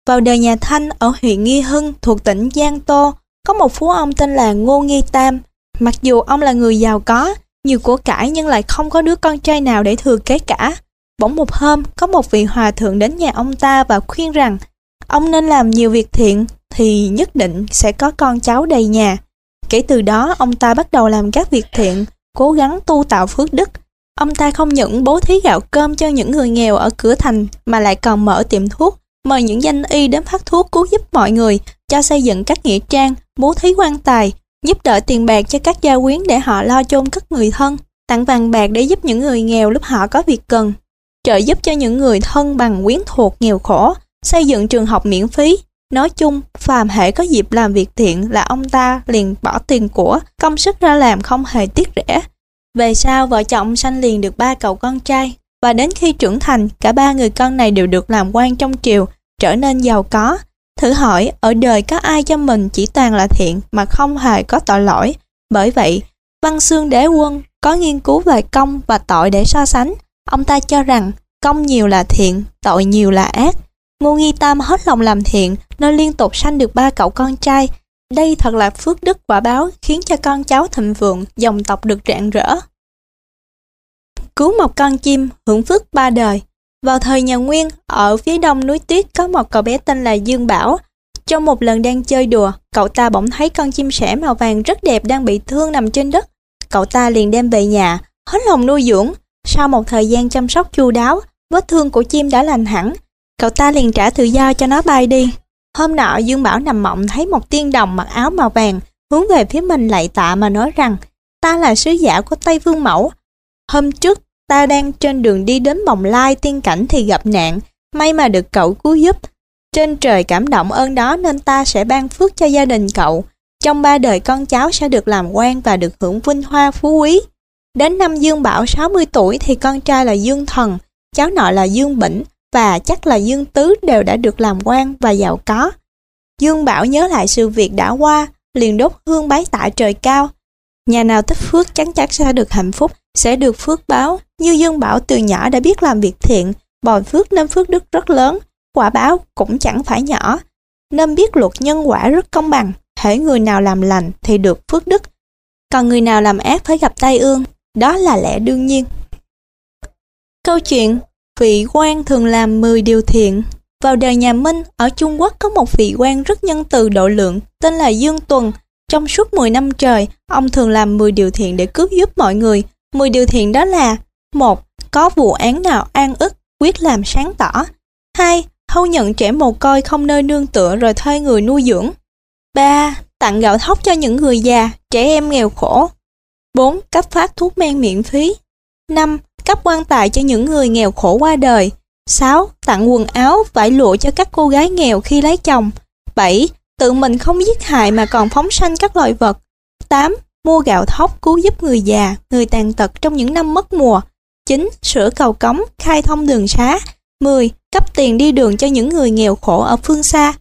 Vào đời nhà Thanh ở huyện Nghi Hưng thuộc tỉnh Giang Tô, có một phú ông tên là Ngô Nghi Tam. Mặc dù ông là người giàu có, nhiều của cải nhưng lại không có đứa con trai nào để thừa kế cả. Bỗng một hôm, có một vị hòa thượng đến nhà ông ta và khuyên rằng ông nên làm nhiều việc thiện thì nhất định sẽ có con cháu đầy nhà. Kể từ đó, ông ta bắt đầu làm các việc thiện, cố gắng tu tạo phước đức. Ông ta không những bố thí gạo cơm cho những người nghèo ở cửa thành mà lại còn mở tiệm thuốc, mời những danh y đến phát thuốc cứu giúp mọi người, cho xây dựng các nghĩa trang, bố thí quan tài, giúp đỡ tiền bạc cho các gia quyến để họ lo chôn cất người thân, tặng vàng bạc để giúp những người nghèo lúc họ có việc cần, trợ giúp cho những người thân bằng quyến thuộc nghèo khổ, xây dựng trường học miễn phí. Nói chung, phàm hệ có dịp làm việc thiện là ông ta liền bỏ tiền của, công sức ra làm không hề tiếc rẻ. Về sau, vợ chồng sanh liền được ba cậu con trai, và đến khi trưởng thành, cả ba người con này đều được làm quan trong triều, trở nên giàu có. Thử hỏi, ở đời có ai cho mình chỉ toàn là thiện mà không hề có tội lỗi. Bởi vậy, Văn Xương Đế Quân có nghiên cứu về công và tội để so sánh. Ông ta cho rằng công nhiều là thiện, tội nhiều là ác. Ngô Nghi Tam hết lòng làm thiện nên liên tục sanh được ba cậu con trai. Đây thật là phước đức quả báo khiến cho con cháu thịnh vượng, dòng tộc được rạng rỡ. Cứu một con chim, hưởng phước ba đời. Vào thời nhà Nguyên, ở phía đông núi Tuyết có một cậu bé tên là Dương Bảo. Trong một lần đang chơi đùa, cậu ta bỗng thấy con chim sẻ màu vàng rất đẹp đang bị thương nằm trên đất. Cậu ta liền đem về nhà, hết lòng nuôi dưỡng. Sau một thời gian chăm sóc chu đáo, vết thương của chim đã lành hẳn. Cậu ta liền trả tự do cho nó bay đi. Hôm nọ Dương Bảo nằm mộng thấy một tiên đồng mặc áo màu vàng hướng về phía mình lạy tạ mà nói rằng ta là sứ giả của Tây Vương Mẫu. Hôm trước ta đang trên đường đi đến bồng lai tiên cảnh thì gặp nạn, may mà được cậu cứu giúp. Trên trời cảm động ơn đó nên ta sẽ ban phước cho gia đình cậu. Trong ba đời con cháu sẽ được làm quan và được hưởng vinh hoa phú quý. Đến năm Dương Bảo 60 tuổi thì con trai là Dương Thần, cháu nội là Dương Bỉnh và chắc là Dương Tứ đều đã được làm quan và giàu có. Dương Bảo nhớ lại sự việc đã qua, liền đốt hương bái tạ trời cao. Nhà nào tích phước chắn chắn sẽ được hạnh phúc, sẽ được phước báo. Như Dương Bảo từ nhỏ đã biết làm việc thiện, bồi phước nên phước đức rất lớn, quả báo cũng chẳng phải nhỏ. Nên biết luật nhân quả rất công bằng, thể người nào làm lành thì được phước đức, còn người nào làm ác phải gặp tai ương, đó là lẽ đương nhiên. Câu chuyện Vị quan thường làm 10 điều thiện Vào đời nhà Minh, ở Trung Quốc có một vị quan rất nhân từ độ lượng, tên là Dương Tuần. Trong suốt 10 năm trời, ông thường làm 10 điều thiện để cướp giúp mọi người. 10 điều thiện đó là một Có vụ án nào an ức, quyết làm sáng tỏ. 2. Thâu nhận trẻ mồ côi không nơi nương tựa rồi thuê người nuôi dưỡng. 3. Tặng gạo thóc cho những người già, trẻ em nghèo khổ. 4. Cấp phát thuốc men miễn phí. 5. Cấp quan tài cho những người nghèo khổ qua đời. 6. Tặng quần áo, vải lụa cho các cô gái nghèo khi lấy chồng. 7. Tự mình không giết hại mà còn phóng sanh các loài vật. 8. Mua gạo thóc cứu giúp người già, người tàn tật trong những năm mất mùa. 9. Sửa cầu cống, khai thông đường xá. 10. Cấp tiền đi đường cho những người nghèo khổ ở phương xa.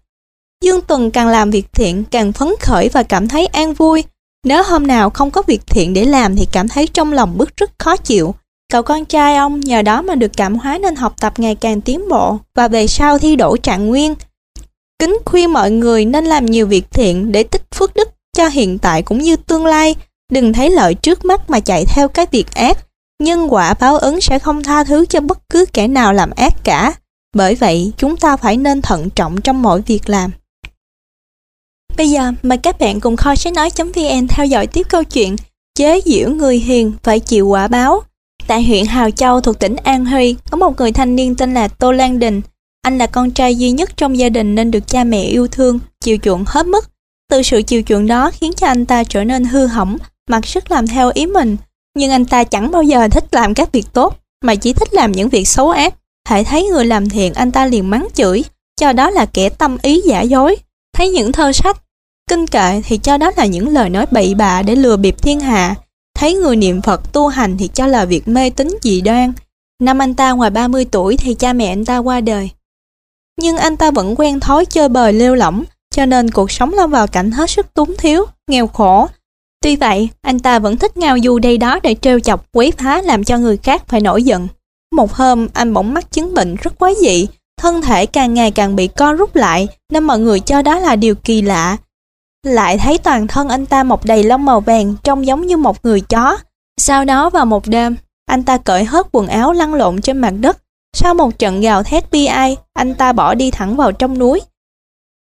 Dương Tuần càng làm việc thiện càng phấn khởi và cảm thấy an vui. Nếu hôm nào không có việc thiện để làm thì cảm thấy trong lòng bức rất khó chịu. Cậu con trai ông nhờ đó mà được cảm hóa nên học tập ngày càng tiến bộ và về sau thi đỗ trạng nguyên. Kính khuyên mọi người nên làm nhiều việc thiện để tích phước đức cho hiện tại cũng như tương lai. Đừng thấy lợi trước mắt mà chạy theo cái việc ác. Nhân quả báo ứng sẽ không tha thứ cho bất cứ kẻ nào làm ác cả. Bởi vậy, chúng ta phải nên thận trọng trong mọi việc làm. Bây giờ, mời các bạn cùng kho sách nói.vn theo dõi tiếp câu chuyện chế giễu người hiền phải chịu quả báo. Tại huyện Hào Châu thuộc tỉnh An Huy, có một người thanh niên tên là Tô Lan Đình. Anh là con trai duy nhất trong gia đình nên được cha mẹ yêu thương, chiều chuộng hết mức. Từ sự chiều chuộng đó khiến cho anh ta trở nên hư hỏng, mặc sức làm theo ý mình. Nhưng anh ta chẳng bao giờ thích làm các việc tốt, mà chỉ thích làm những việc xấu ác. Hãy thấy người làm thiện anh ta liền mắng chửi, cho đó là kẻ tâm ý giả dối. Thấy những thơ sách, kinh kệ thì cho đó là những lời nói bậy bạ để lừa bịp thiên hạ. Thấy người niệm Phật tu hành thì cho là việc mê tín dị đoan. Năm anh ta ngoài 30 tuổi thì cha mẹ anh ta qua đời. Nhưng anh ta vẫn quen thói chơi bời lêu lỏng, cho nên cuộc sống lâm vào cảnh hết sức túng thiếu, nghèo khổ. Tuy vậy, anh ta vẫn thích ngao du đây đó để trêu chọc, quấy phá làm cho người khác phải nổi giận. Một hôm, anh bỗng mắc chứng bệnh rất quái dị, thân thể càng ngày càng bị co rút lại, nên mọi người cho đó là điều kỳ lạ. Lại thấy toàn thân anh ta mọc đầy lông màu vàng, trông giống như một người chó. Sau đó vào một đêm, anh ta cởi hết quần áo lăn lộn trên mặt đất. Sau một trận gào thét bi ai, anh ta bỏ đi thẳng vào trong núi.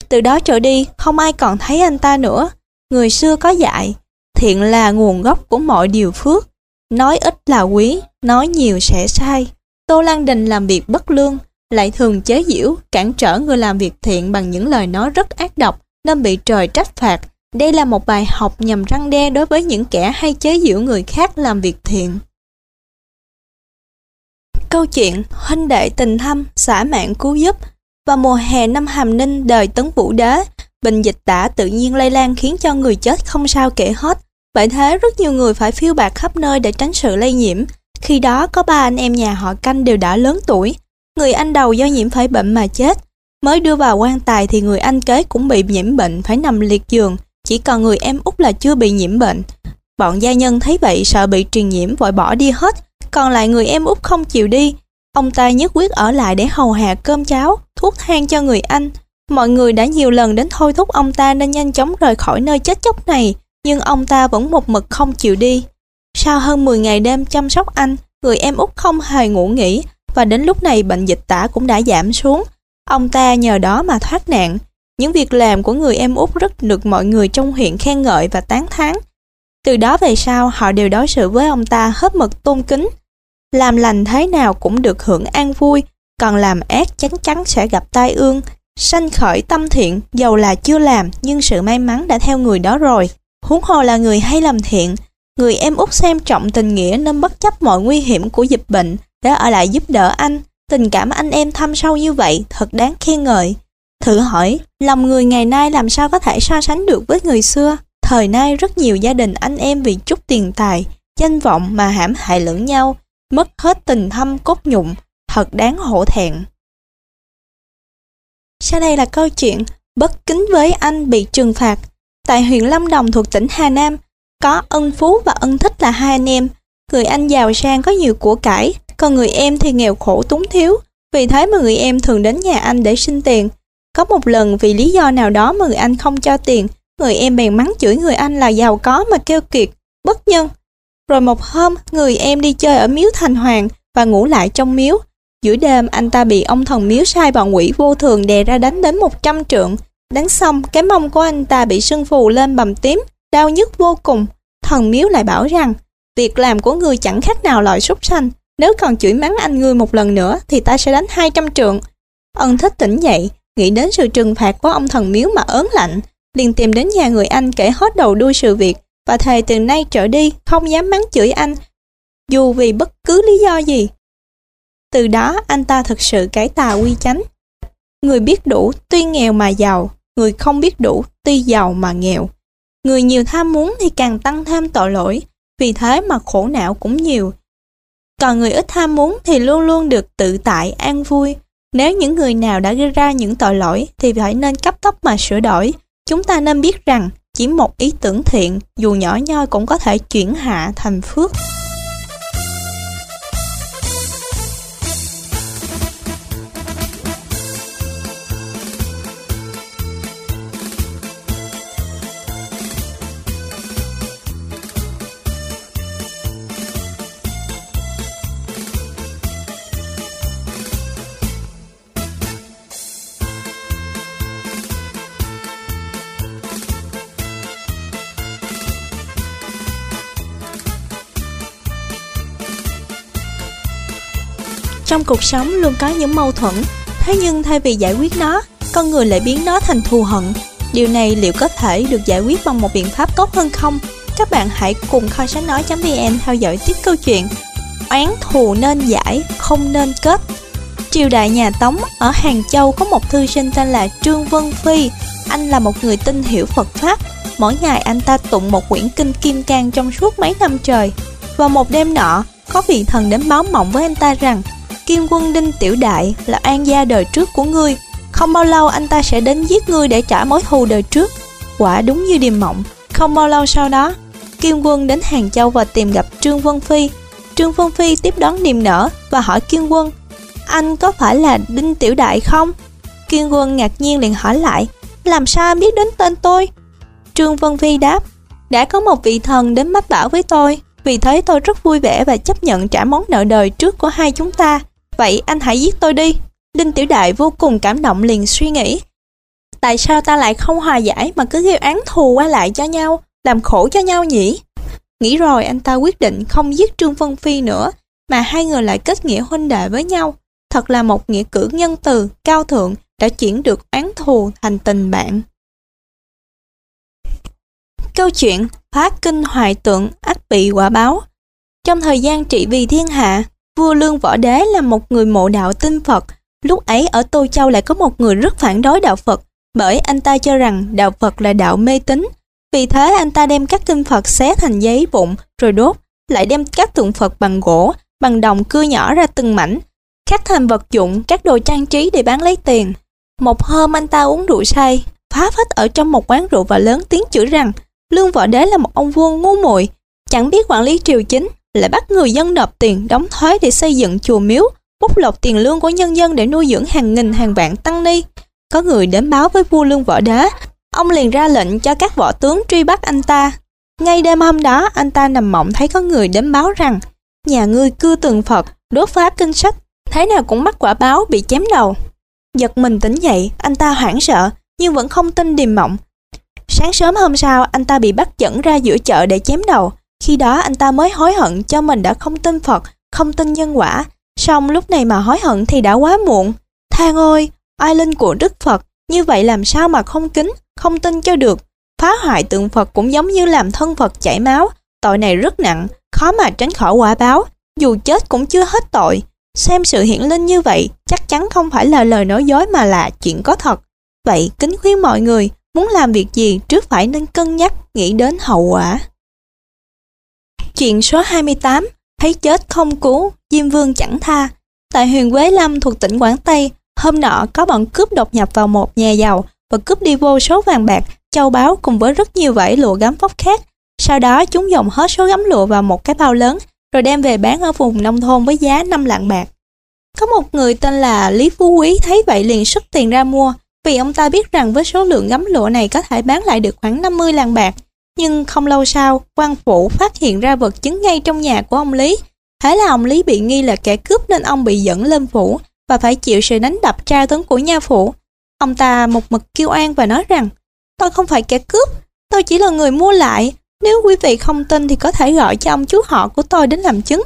Từ đó trở đi, không ai còn thấy anh ta nữa. Người xưa có dạy, thiện là nguồn gốc của mọi điều phước. Nói ít là quý, nói nhiều sẽ sai. Tô Lan Đình làm việc bất lương, lại thường chế giễu, cản trở người làm việc thiện bằng những lời nói rất ác độc, nên bị trời trách phạt. Đây là một bài học nhằm răng đe đối với những kẻ hay chế giễu người khác làm việc thiện. Câu chuyện Huynh đệ tình thâm, xã mạng cứu giúp Vào mùa hè năm Hàm Ninh đời Tấn Vũ Đế, bệnh dịch tả tự nhiên lây lan khiến cho người chết không sao kể hết. Bởi thế rất nhiều người phải phiêu bạc khắp nơi để tránh sự lây nhiễm. Khi đó có ba anh em nhà họ canh đều đã lớn tuổi. Người anh đầu do nhiễm phải bệnh mà chết. Mới đưa vào quan tài thì người anh kế cũng bị nhiễm bệnh phải nằm liệt giường. Chỉ còn người em út là chưa bị nhiễm bệnh. Bọn gia nhân thấy vậy sợ bị truyền nhiễm vội bỏ đi hết. Còn lại người em út không chịu đi. Ông ta nhất quyết ở lại để hầu hạ cơm cháo, thuốc thang cho người anh. Mọi người đã nhiều lần đến thôi thúc ông ta nên nhanh chóng rời khỏi nơi chết chóc này nhưng ông ta vẫn một mực không chịu đi. Sau hơn 10 ngày đêm chăm sóc anh, người em út không hề ngủ nghỉ và đến lúc này bệnh dịch tả cũng đã giảm xuống. Ông ta nhờ đó mà thoát nạn. Những việc làm của người em út rất được mọi người trong huyện khen ngợi và tán thán. Từ đó về sau họ đều đối xử với ông ta hết mực tôn kính. Làm lành thế nào cũng được hưởng an vui, còn làm ác chắc chắn sẽ gặp tai ương. Sanh khởi tâm thiện, dầu là chưa làm nhưng sự may mắn đã theo người đó rồi huống hồ là người hay làm thiện. Người em út xem trọng tình nghĩa nên bất chấp mọi nguy hiểm của dịch bệnh để ở lại giúp đỡ anh. Tình cảm anh em thâm sâu như vậy thật đáng khen ngợi. Thử hỏi, lòng người ngày nay làm sao có thể so sánh được với người xưa? Thời nay rất nhiều gia đình anh em vì chút tiền tài, danh vọng mà hãm hại lẫn nhau, mất hết tình thâm cốt nhụng, thật đáng hổ thẹn. Sau đây là câu chuyện Bất kính với anh bị trừng phạt Tại huyện Lâm Đồng thuộc tỉnh Hà Nam, có ân phú và ân thích là hai anh em. Người anh giàu sang có nhiều của cải, còn người em thì nghèo khổ túng thiếu. Vì thế mà người em thường đến nhà anh để xin tiền. Có một lần vì lý do nào đó mà người anh không cho tiền, người em bèn mắng chửi người anh là giàu có mà kêu kiệt, bất nhân. Rồi một hôm, người em đi chơi ở miếu Thành Hoàng và ngủ lại trong miếu. Giữa đêm, anh ta bị ông thần miếu sai bọn quỷ vô thường đè ra đánh đến 100 trượng. Đánh xong, cái mông của anh ta bị sưng phù lên bầm tím, đau nhức vô cùng. Thần miếu lại bảo rằng, việc làm của người chẳng khác nào loại súc sanh. Nếu còn chửi mắng anh ngươi một lần nữa thì ta sẽ đánh 200 trượng. Ân thích tỉnh dậy, nghĩ đến sự trừng phạt của ông thần miếu mà ớn lạnh, liền tìm đến nhà người anh kể hết đầu đuôi sự việc và thề từ nay trở đi không dám mắng chửi anh, dù vì bất cứ lý do gì. Từ đó anh ta thực sự cải tà quy chánh. Người biết đủ tuy nghèo mà giàu, người không biết đủ, tuy giàu mà nghèo. Người nhiều tham muốn thì càng tăng thêm tội lỗi, vì thế mà khổ não cũng nhiều. Còn người ít tham muốn thì luôn luôn được tự tại, an vui. Nếu những người nào đã gây ra những tội lỗi thì phải nên cấp tốc mà sửa đổi. Chúng ta nên biết rằng chỉ một ý tưởng thiện dù nhỏ nhoi cũng có thể chuyển hạ thành phước. Trong cuộc sống luôn có những mâu thuẫn, thế nhưng thay vì giải quyết nó, con người lại biến nó thành thù hận. Điều này liệu có thể được giải quyết bằng một biện pháp tốt hơn không? Các bạn hãy cùng kho sách nói.vn theo dõi tiếp câu chuyện Oán thù nên giải, không nên kết. Triều đại nhà Tống ở Hàng Châu có một thư sinh tên là Trương Vân Phi. Anh là một người tin hiểu Phật Pháp. Mỗi ngày anh ta tụng một quyển kinh Kim Cang trong suốt mấy năm trời. Vào một đêm nọ, có vị thần đến báo mộng với anh ta rằng Kim quân Đinh Tiểu Đại là an gia đời trước của ngươi. Không bao lâu anh ta sẽ đến giết ngươi để trả mối thù đời trước. Quả đúng như điềm mộng. Không bao lâu sau đó, Kim quân đến Hàng Châu và tìm gặp Trương Vân Phi. Trương Vân Phi tiếp đón niềm nở và hỏi Kim quân, Anh có phải là Đinh Tiểu Đại không? Kim quân ngạc nhiên liền hỏi lại, Làm sao biết đến tên tôi? Trương Vân Phi đáp, Đã có một vị thần đến mách bảo với tôi, Vì thế tôi rất vui vẻ và chấp nhận trả món nợ đời trước của hai chúng ta. Vậy anh hãy giết tôi đi. Đinh Tiểu Đại vô cùng cảm động liền suy nghĩ. Tại sao ta lại không hòa giải mà cứ gây án thù qua lại cho nhau Làm khổ cho nhau nhỉ? Nghĩ rồi anh ta quyết định không giết Trương Vân Phi nữa Mà hai người lại kết nghĩa huynh đệ với nhau. Thật là một nghĩa cử nhân từ, cao thượng Đã chuyển được án thù thành tình bạn. Câu chuyện Phá kinh hoài tượng ắt bị quả báo. Trong thời gian trị vì thiên hạ Vua Lương Võ Đế là một người mộ đạo tin Phật. Lúc ấy ở Tô Châu lại có một người rất phản đối đạo Phật Bởi anh ta cho rằng đạo Phật là đạo mê tín. Vì thế anh ta đem các kinh Phật xé thành giấy vụn rồi đốt Lại đem các tượng Phật bằng gỗ, bằng đồng cưa nhỏ ra từng mảnh. Khắc thành vật dụng, các đồ trang trí để bán lấy tiền. Một hôm anh ta uống rượu say Phá phách ở trong một quán rượu và lớn tiếng chửi rằng Lương Võ Đế là một ông vua ngu muội Chẳng biết quản lý triều chính lại bắt người dân nộp tiền đóng thuế để xây dựng chùa miếu, bóc lột tiền lương của nhân dân để nuôi dưỡng hàng nghìn hàng vạn tăng ni. Có người đến báo với vua lương võ đế, ông liền ra lệnh cho các võ tướng truy bắt anh ta. Ngay đêm hôm đó, anh ta nằm mộng thấy có người đến báo rằng nhà ngươi cư tường Phật, đốt phá kinh sách, thế nào cũng mắc quả báo bị chém đầu. Giật mình tỉnh dậy, anh ta hoảng sợ, nhưng vẫn không tin điềm mộng. Sáng sớm hôm sau, anh ta bị bắt dẫn ra giữa chợ để chém đầu. Khi đó anh ta mới hối hận cho mình đã không tin Phật, không tin nhân quả. Xong lúc này mà hối hận thì đã quá muộn. Thang ơi, ai linh của Đức Phật, như vậy làm sao mà không kính, không tin cho được. Phá hoại tượng Phật cũng giống như làm thân Phật chảy máu. Tội này rất nặng, khó mà tránh khỏi quả báo. Dù chết cũng chưa hết tội. Xem sự hiển linh như vậy chắc chắn không phải là lời nói dối mà là chuyện có thật. Vậy kính khuyên mọi người muốn làm việc gì trước phải nên cân nhắc nghĩ đến hậu quả. Chuyện số 28 Thấy chết không cứu, Diêm Vương chẳng tha. Tại huyện Quế Lâm thuộc tỉnh Quảng Tây Hôm nọ có bọn cướp đột nhập vào một nhà giàu Và cướp đi vô số vàng bạc, châu báu cùng với rất nhiều vải lụa gấm vóc khác. Sau đó chúng dồn hết số gấm lụa vào một cái bao lớn Rồi đem về bán ở vùng nông thôn với giá 5 lạng bạc. Có một người tên là Lý Phú Quý thấy vậy liền xuất tiền ra mua vì ông ta biết rằng với số lượng gấm lụa này có thể bán lại được khoảng 50 lạng bạc nhưng không lâu sau, quan phủ phát hiện ra vật chứng ngay trong nhà của ông Lý. Thế là ông Lý bị nghi là kẻ cướp nên ông bị dẫn lên phủ và phải chịu sự đánh đập tra tấn của nha phủ. Ông ta một mực kêu an và nói rằng Tôi không phải kẻ cướp, tôi chỉ là người mua lại. Nếu quý vị không tin thì có thể gọi cho ông chú họ của tôi đến làm chứng.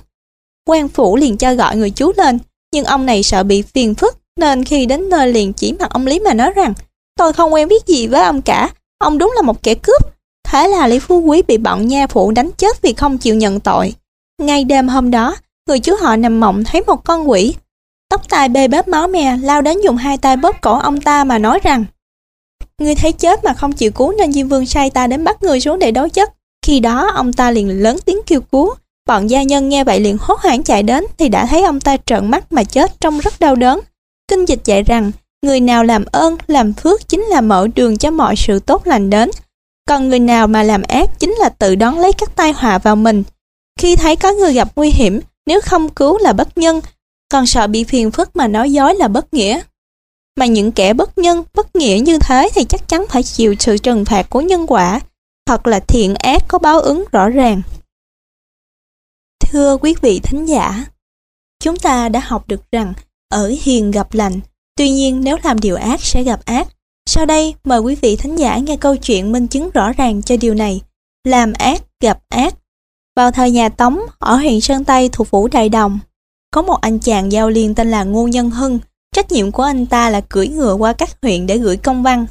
quan phủ liền cho gọi người chú lên, nhưng ông này sợ bị phiền phức nên khi đến nơi liền chỉ mặt ông Lý mà nói rằng tôi không quen biết gì với ông cả, ông đúng là một kẻ cướp Thế là Lý Phú Quý bị bọn nha phụ đánh chết vì không chịu nhận tội. Ngay đêm hôm đó, người chú họ nằm mộng thấy một con quỷ. Tóc tai bê bết máu me lao đến dùng hai tay bóp cổ ông ta mà nói rằng Ngươi thấy chết mà không chịu cứu nên Diêm Vương sai ta đến bắt người xuống để đối chất. Khi đó ông ta liền lớn tiếng kêu cứu. Bọn gia nhân nghe vậy liền hốt hoảng chạy đến thì đã thấy ông ta trợn mắt mà chết trông rất đau đớn. Kinh dịch dạy rằng người nào làm ơn, làm phước chính là mở đường cho mọi sự tốt lành đến còn người nào mà làm ác chính là tự đón lấy các tai họa vào mình. Khi thấy có người gặp nguy hiểm, nếu không cứu là bất nhân, còn sợ bị phiền phức mà nói dối là bất nghĩa. Mà những kẻ bất nhân, bất nghĩa như thế thì chắc chắn phải chịu sự trừng phạt của nhân quả, hoặc là thiện ác có báo ứng rõ ràng. Thưa quý vị thính giả, chúng ta đã học được rằng ở hiền gặp lành, tuy nhiên nếu làm điều ác sẽ gặp ác, sau đây, mời quý vị thính giả nghe câu chuyện minh chứng rõ ràng cho điều này. Làm ác gặp ác. Vào thời nhà Tống, ở huyện Sơn Tây thuộc phủ Đại Đồng, có một anh chàng giao liên tên là Ngô Nhân Hưng. Trách nhiệm của anh ta là cưỡi ngựa qua các huyện để gửi công văn.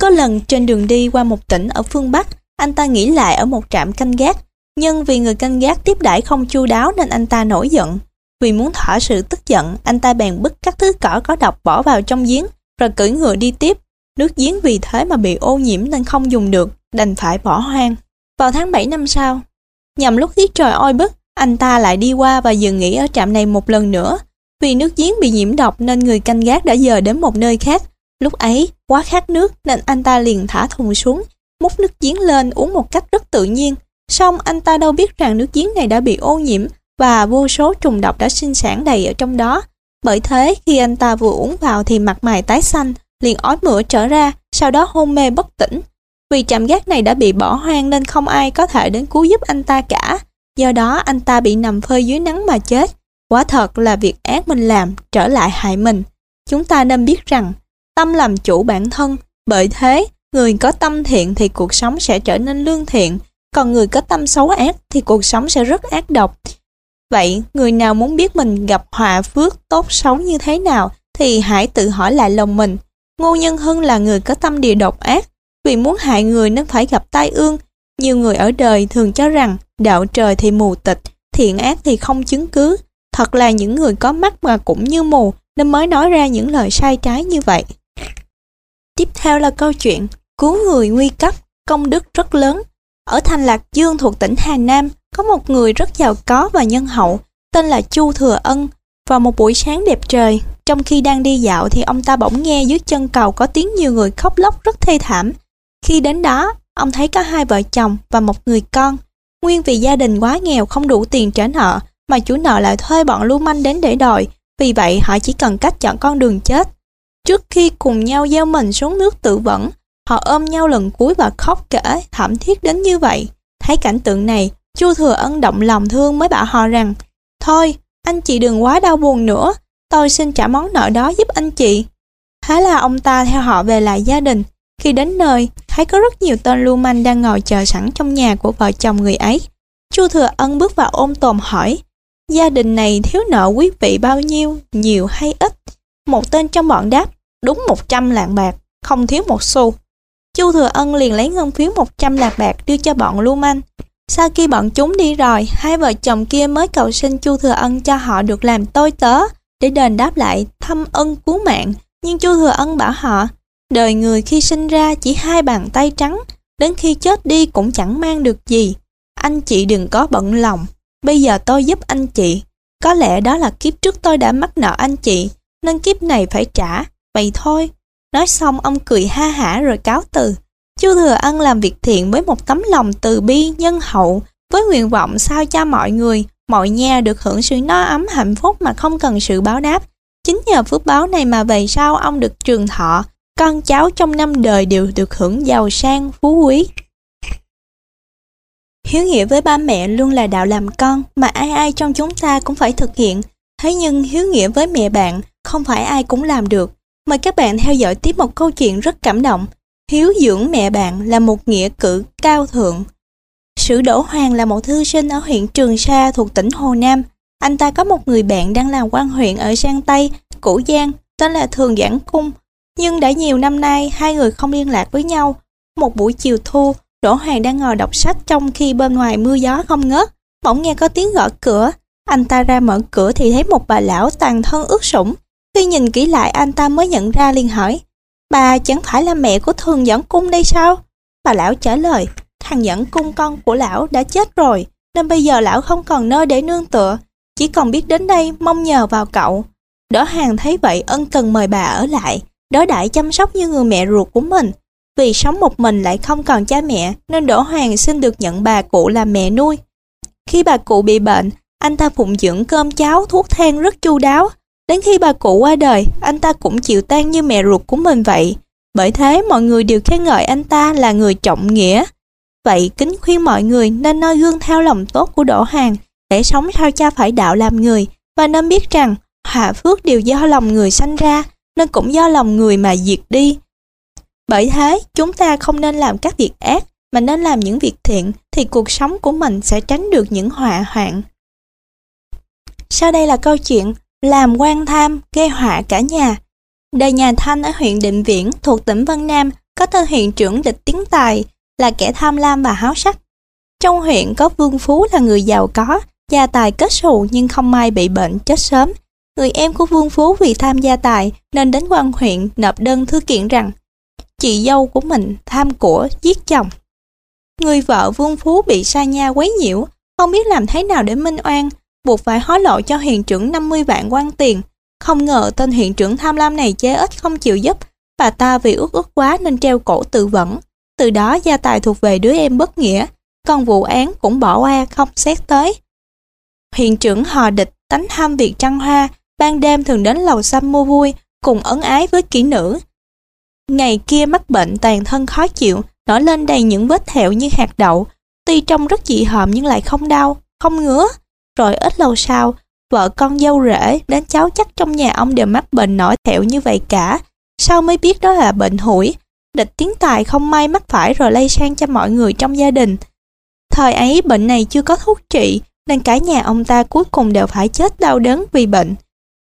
Có lần trên đường đi qua một tỉnh ở phương Bắc, anh ta nghỉ lại ở một trạm canh gác. Nhưng vì người canh gác tiếp đãi không chu đáo nên anh ta nổi giận. Vì muốn thỏa sự tức giận, anh ta bèn bứt các thứ cỏ có độc bỏ vào trong giếng, rồi cưỡi ngựa đi tiếp. Nước giếng vì thế mà bị ô nhiễm nên không dùng được, đành phải bỏ hoang. Vào tháng 7 năm sau, nhằm lúc tiết trời oi bức, anh ta lại đi qua và dừng nghỉ ở trạm này một lần nữa. Vì nước giếng bị nhiễm độc nên người canh gác đã dời đến một nơi khác. Lúc ấy, quá khát nước nên anh ta liền thả thùng xuống, múc nước giếng lên uống một cách rất tự nhiên. Xong anh ta đâu biết rằng nước giếng này đã bị ô nhiễm và vô số trùng độc đã sinh sản đầy ở trong đó. Bởi thế, khi anh ta vừa uống vào thì mặt mày tái xanh, liền ói mửa trở ra, sau đó hôn mê bất tỉnh. Vì trạm gác này đã bị bỏ hoang nên không ai có thể đến cứu giúp anh ta cả. Do đó anh ta bị nằm phơi dưới nắng mà chết. Quả thật là việc ác mình làm trở lại hại mình. Chúng ta nên biết rằng tâm làm chủ bản thân. Bởi thế, người có tâm thiện thì cuộc sống sẽ trở nên lương thiện. Còn người có tâm xấu ác thì cuộc sống sẽ rất ác độc. Vậy, người nào muốn biết mình gặp họa phước tốt xấu như thế nào thì hãy tự hỏi lại lòng mình. Ngô Nhân Hưng là người có tâm địa độc ác, vì muốn hại người nên phải gặp tai ương. Nhiều người ở đời thường cho rằng đạo trời thì mù tịch, thiện ác thì không chứng cứ. Thật là những người có mắt mà cũng như mù nên mới nói ra những lời sai trái như vậy. Tiếp theo là câu chuyện Cứu người nguy cấp, công đức rất lớn. Ở thành Lạc Dương thuộc tỉnh Hà Nam, có một người rất giàu có và nhân hậu, tên là Chu Thừa Ân. Vào một buổi sáng đẹp trời, trong khi đang đi dạo thì ông ta bỗng nghe dưới chân cầu có tiếng nhiều người khóc lóc rất thê thảm. Khi đến đó, ông thấy có hai vợ chồng và một người con. Nguyên vì gia đình quá nghèo không đủ tiền trả nợ, mà chủ nợ lại thuê bọn lưu manh đến để đòi, vì vậy họ chỉ cần cách chọn con đường chết. Trước khi cùng nhau gieo mình xuống nước tự vẫn, họ ôm nhau lần cuối và khóc kể thảm thiết đến như vậy. Thấy cảnh tượng này, Chu Thừa Ân động lòng thương mới bảo họ rằng Thôi, anh chị đừng quá đau buồn nữa, tôi xin trả món nợ đó giúp anh chị. Thế là ông ta theo họ về lại gia đình. Khi đến nơi, thấy có rất nhiều tên lưu manh đang ngồi chờ sẵn trong nhà của vợ chồng người ấy. Chu Thừa Ân bước vào ôm tồn hỏi, gia đình này thiếu nợ quý vị bao nhiêu, nhiều hay ít? Một tên trong bọn đáp, đúng 100 lạng bạc, không thiếu một xu. Chu Thừa Ân liền lấy ngân phiếu 100 lạng bạc đưa cho bọn lưu manh. Sau khi bọn chúng đi rồi, hai vợ chồng kia mới cầu xin Chu Thừa Ân cho họ được làm tôi tớ để đền đáp lại thâm ân cứu mạng. Nhưng Chu Thừa Ân bảo họ, đời người khi sinh ra chỉ hai bàn tay trắng, đến khi chết đi cũng chẳng mang được gì. Anh chị đừng có bận lòng, bây giờ tôi giúp anh chị. Có lẽ đó là kiếp trước tôi đã mắc nợ anh chị, nên kiếp này phải trả, vậy thôi. Nói xong ông cười ha hả rồi cáo từ. Chu Thừa Ân làm việc thiện với một tấm lòng từ bi, nhân hậu, với nguyện vọng sao cho mọi người, mọi nhà được hưởng sự no ấm hạnh phúc mà không cần sự báo đáp. Chính nhờ phước báo này mà về sau ông được trường thọ, con cháu trong năm đời đều được hưởng giàu sang, phú quý. Hiếu nghĩa với ba mẹ luôn là đạo làm con mà ai ai trong chúng ta cũng phải thực hiện. Thế nhưng hiếu nghĩa với mẹ bạn không phải ai cũng làm được. Mời các bạn theo dõi tiếp một câu chuyện rất cảm động Hiếu dưỡng mẹ bạn là một nghĩa cử cao thượng. Sử Đỗ Hoàng là một thư sinh ở huyện Trường Sa thuộc tỉnh Hồ Nam. Anh ta có một người bạn đang làm quan huyện ở Giang Tây, Củ Giang, tên là Thường Giảng Cung. Nhưng đã nhiều năm nay, hai người không liên lạc với nhau. Một buổi chiều thu, Đỗ Hoàng đang ngồi đọc sách trong khi bên ngoài mưa gió không ngớt. Bỗng nghe có tiếng gõ cửa. Anh ta ra mở cửa thì thấy một bà lão tàn thân ướt sũng. Khi nhìn kỹ lại anh ta mới nhận ra liền hỏi Bà chẳng phải là mẹ của thường dẫn cung đây sao? Bà lão trả lời, thằng dẫn cung con của lão đã chết rồi, nên bây giờ lão không còn nơi để nương tựa, chỉ còn biết đến đây mong nhờ vào cậu. Đỡ hàng thấy vậy ân cần mời bà ở lại, đỡ đại chăm sóc như người mẹ ruột của mình. Vì sống một mình lại không còn cha mẹ nên Đỗ Hoàng xin được nhận bà cụ làm mẹ nuôi. Khi bà cụ bị bệnh, anh ta phụng dưỡng cơm cháo, thuốc thang rất chu đáo, Đến khi bà cụ qua đời, anh ta cũng chịu tan như mẹ ruột của mình vậy. Bởi thế mọi người đều khen ngợi anh ta là người trọng nghĩa. Vậy kính khuyên mọi người nên noi gương theo lòng tốt của Đỗ Hàng để sống theo cha phải đạo làm người và nên biết rằng hạ phước đều do lòng người sanh ra nên cũng do lòng người mà diệt đi. Bởi thế, chúng ta không nên làm các việc ác mà nên làm những việc thiện thì cuộc sống của mình sẽ tránh được những họa hoạn. Sau đây là câu chuyện làm quan tham gây họa cả nhà. Đời nhà Thanh ở huyện Định Viễn thuộc tỉnh Vân Nam có tên huyện trưởng địch tiến tài là kẻ tham lam và háo sắc. Trong huyện có Vương Phú là người giàu có, gia tài kết xù nhưng không may bị bệnh chết sớm. Người em của Vương Phú vì tham gia tài nên đến quan huyện nộp đơn thư kiện rằng chị dâu của mình tham của giết chồng. Người vợ Vương Phú bị sa nha quấy nhiễu, không biết làm thế nào để minh oan, buộc phải hối lộ cho hiện trưởng 50 vạn quan tiền. Không ngờ tên hiện trưởng tham lam này chế ít không chịu giúp, bà ta vì ước ước quá nên treo cổ tự vẫn. Từ đó gia tài thuộc về đứa em bất nghĩa, còn vụ án cũng bỏ qua không xét tới. Hiện trưởng hò địch tánh ham việc trăng hoa, ban đêm thường đến lầu xăm mua vui, cùng ấn ái với kỹ nữ. Ngày kia mắc bệnh toàn thân khó chịu, nổi lên đầy những vết thẹo như hạt đậu, tuy trông rất dị hợm nhưng lại không đau, không ngứa. Rồi ít lâu sau, vợ con dâu rể đến cháu chắc trong nhà ông đều mắc bệnh nổi thẹo như vậy cả. sau mới biết đó là bệnh hủi? Địch tiến tài không may mắc phải rồi lây sang cho mọi người trong gia đình. Thời ấy bệnh này chưa có thuốc trị, nên cả nhà ông ta cuối cùng đều phải chết đau đớn vì bệnh.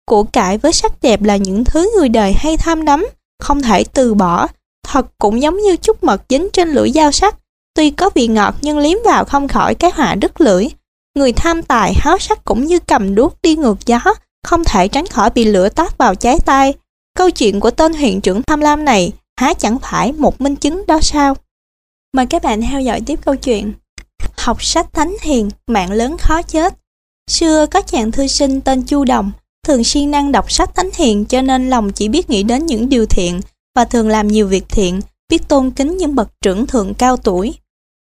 Của cải với sắc đẹp là những thứ người đời hay tham đắm, không thể từ bỏ. Thật cũng giống như chút mật dính trên lưỡi dao sắc, tuy có vị ngọt nhưng liếm vào không khỏi cái họa đứt lưỡi. Người tham tài háo sắc cũng như cầm đuốc đi ngược gió, không thể tránh khỏi bị lửa tát vào trái tay. Câu chuyện của tên huyện trưởng tham lam này há chẳng phải một minh chứng đó sao? Mời các bạn theo dõi tiếp câu chuyện. Học sách thánh hiền, mạng lớn khó chết. Xưa có chàng thư sinh tên Chu Đồng, thường siêng năng đọc sách thánh hiền cho nên lòng chỉ biết nghĩ đến những điều thiện và thường làm nhiều việc thiện, biết tôn kính những bậc trưởng thượng cao tuổi.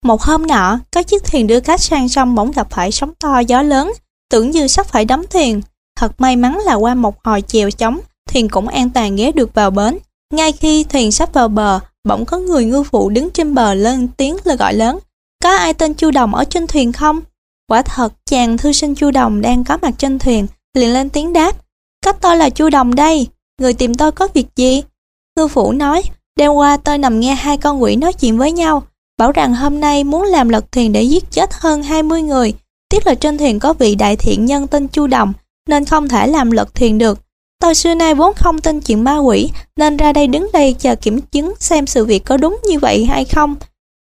Một hôm nọ, có chiếc thuyền đưa khách sang sông bỗng gặp phải sóng to gió lớn, tưởng như sắp phải đắm thuyền. Thật may mắn là qua một hồi chèo chống, thuyền cũng an toàn ghé được vào bến. Ngay khi thuyền sắp vào bờ, bỗng có người ngư phụ đứng trên bờ lên tiếng là gọi lớn. Có ai tên Chu Đồng ở trên thuyền không? Quả thật, chàng thư sinh Chu Đồng đang có mặt trên thuyền, liền lên tiếng đáp. cách tôi là Chu Đồng đây, người tìm tôi có việc gì? Ngư phủ nói, đêm qua tôi nằm nghe hai con quỷ nói chuyện với nhau, bảo rằng hôm nay muốn làm lật thuyền để giết chết hơn 20 người. Tiếc là trên thuyền có vị đại thiện nhân tên Chu Đồng, nên không thể làm lật thuyền được. Tôi xưa nay vốn không tin chuyện ma quỷ, nên ra đây đứng đây chờ kiểm chứng xem sự việc có đúng như vậy hay không.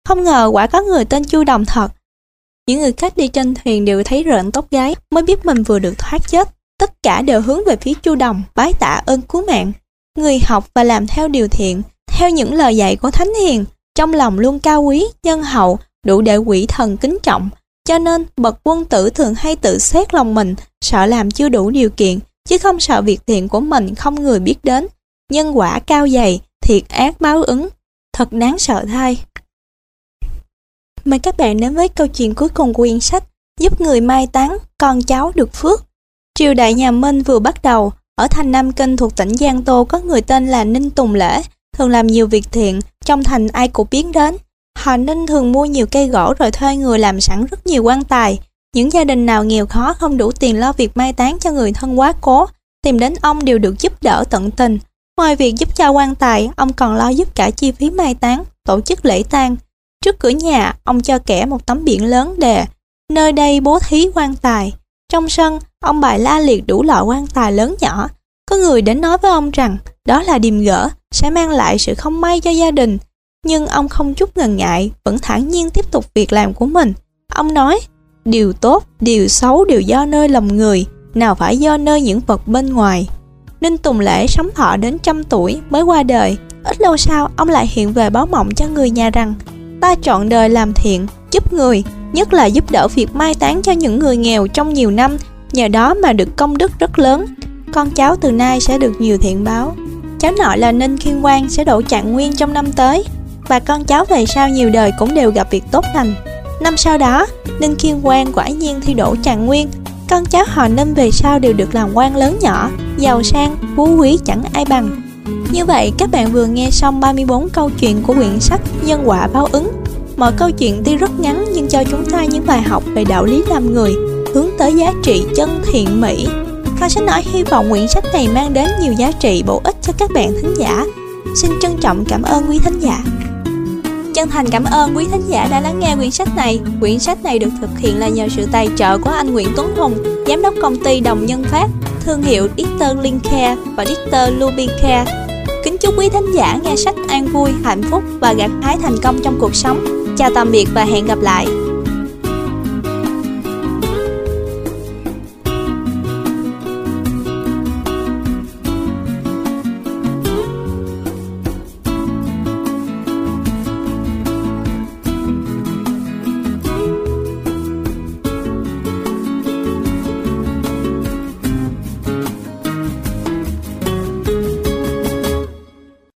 Không ngờ quả có người tên Chu Đồng thật. Những người khách đi trên thuyền đều thấy rợn tóc gái, mới biết mình vừa được thoát chết. Tất cả đều hướng về phía Chu Đồng, bái tạ ơn cứu mạng. Người học và làm theo điều thiện, theo những lời dạy của Thánh Hiền, trong lòng luôn cao quý, nhân hậu, đủ để quỷ thần kính trọng. Cho nên, bậc quân tử thường hay tự xét lòng mình, sợ làm chưa đủ điều kiện, chứ không sợ việc thiện của mình không người biết đến. Nhân quả cao dày, thiệt ác báo ứng, thật đáng sợ thay. Mời các bạn đến với câu chuyện cuối cùng của quyển sách Giúp người mai táng, con cháu được phước. Triều đại nhà Minh vừa bắt đầu, ở thành Nam Kinh thuộc tỉnh Giang Tô có người tên là Ninh Tùng Lễ, thường làm nhiều việc thiện, trong thành ai cũng biết đến. Họ Ninh thường mua nhiều cây gỗ rồi thuê người làm sẵn rất nhiều quan tài. Những gia đình nào nghèo khó không đủ tiền lo việc mai táng cho người thân quá cố, tìm đến ông đều được giúp đỡ tận tình. Ngoài việc giúp cho quan tài, ông còn lo giúp cả chi phí mai táng, tổ chức lễ tang. Trước cửa nhà, ông cho kẻ một tấm biển lớn đề, nơi đây bố thí quan tài. Trong sân, ông bày la liệt đủ loại quan tài lớn nhỏ. Có người đến nói với ông rằng đó là điềm gỡ, sẽ mang lại sự không may cho gia đình. Nhưng ông không chút ngần ngại, vẫn thản nhiên tiếp tục việc làm của mình. Ông nói, điều tốt, điều xấu đều do nơi lòng người, nào phải do nơi những vật bên ngoài. Ninh Tùng Lễ sống thọ đến trăm tuổi mới qua đời. Ít lâu sau, ông lại hiện về báo mộng cho người nhà rằng ta chọn đời làm thiện, giúp người, nhất là giúp đỡ việc mai táng cho những người nghèo trong nhiều năm, nhờ đó mà được công đức rất lớn. Con cháu từ nay sẽ được nhiều thiện báo. Cháu nội là Ninh Khiên Quang sẽ đổ trạng nguyên trong năm tới, và con cháu về sau nhiều đời cũng đều gặp việc tốt lành. Năm sau đó, Ninh Khiên Quang quả nhiên thi đổ trạng nguyên, con cháu họ Ninh về sau đều được làm quan lớn nhỏ, giàu sang, phú quý chẳng ai bằng. Như vậy, các bạn vừa nghe xong 34 câu chuyện của quyển sách Nhân quả báo ứng. Mọi câu chuyện tuy rất ngắn nhưng cho chúng ta những bài học về đạo lý làm người, hướng tới giá trị chân thiện mỹ. Kho sách nói hy vọng quyển sách này mang đến nhiều giá trị bổ ích cho các bạn thính giả. Xin trân trọng cảm ơn quý thính giả. Chân thành cảm ơn quý thính giả đã lắng nghe quyển sách này. Quyển sách này được thực hiện là nhờ sự tài trợ của anh Nguyễn Tuấn Hùng, giám đốc công ty Đồng Nhân Phát, thương hiệu Dieter Lincare và Dieter Lubicare. Kính chúc quý thính giả nghe sách an vui, hạnh phúc và gặt hái thành công trong cuộc sống. Chào tạm biệt và hẹn gặp lại.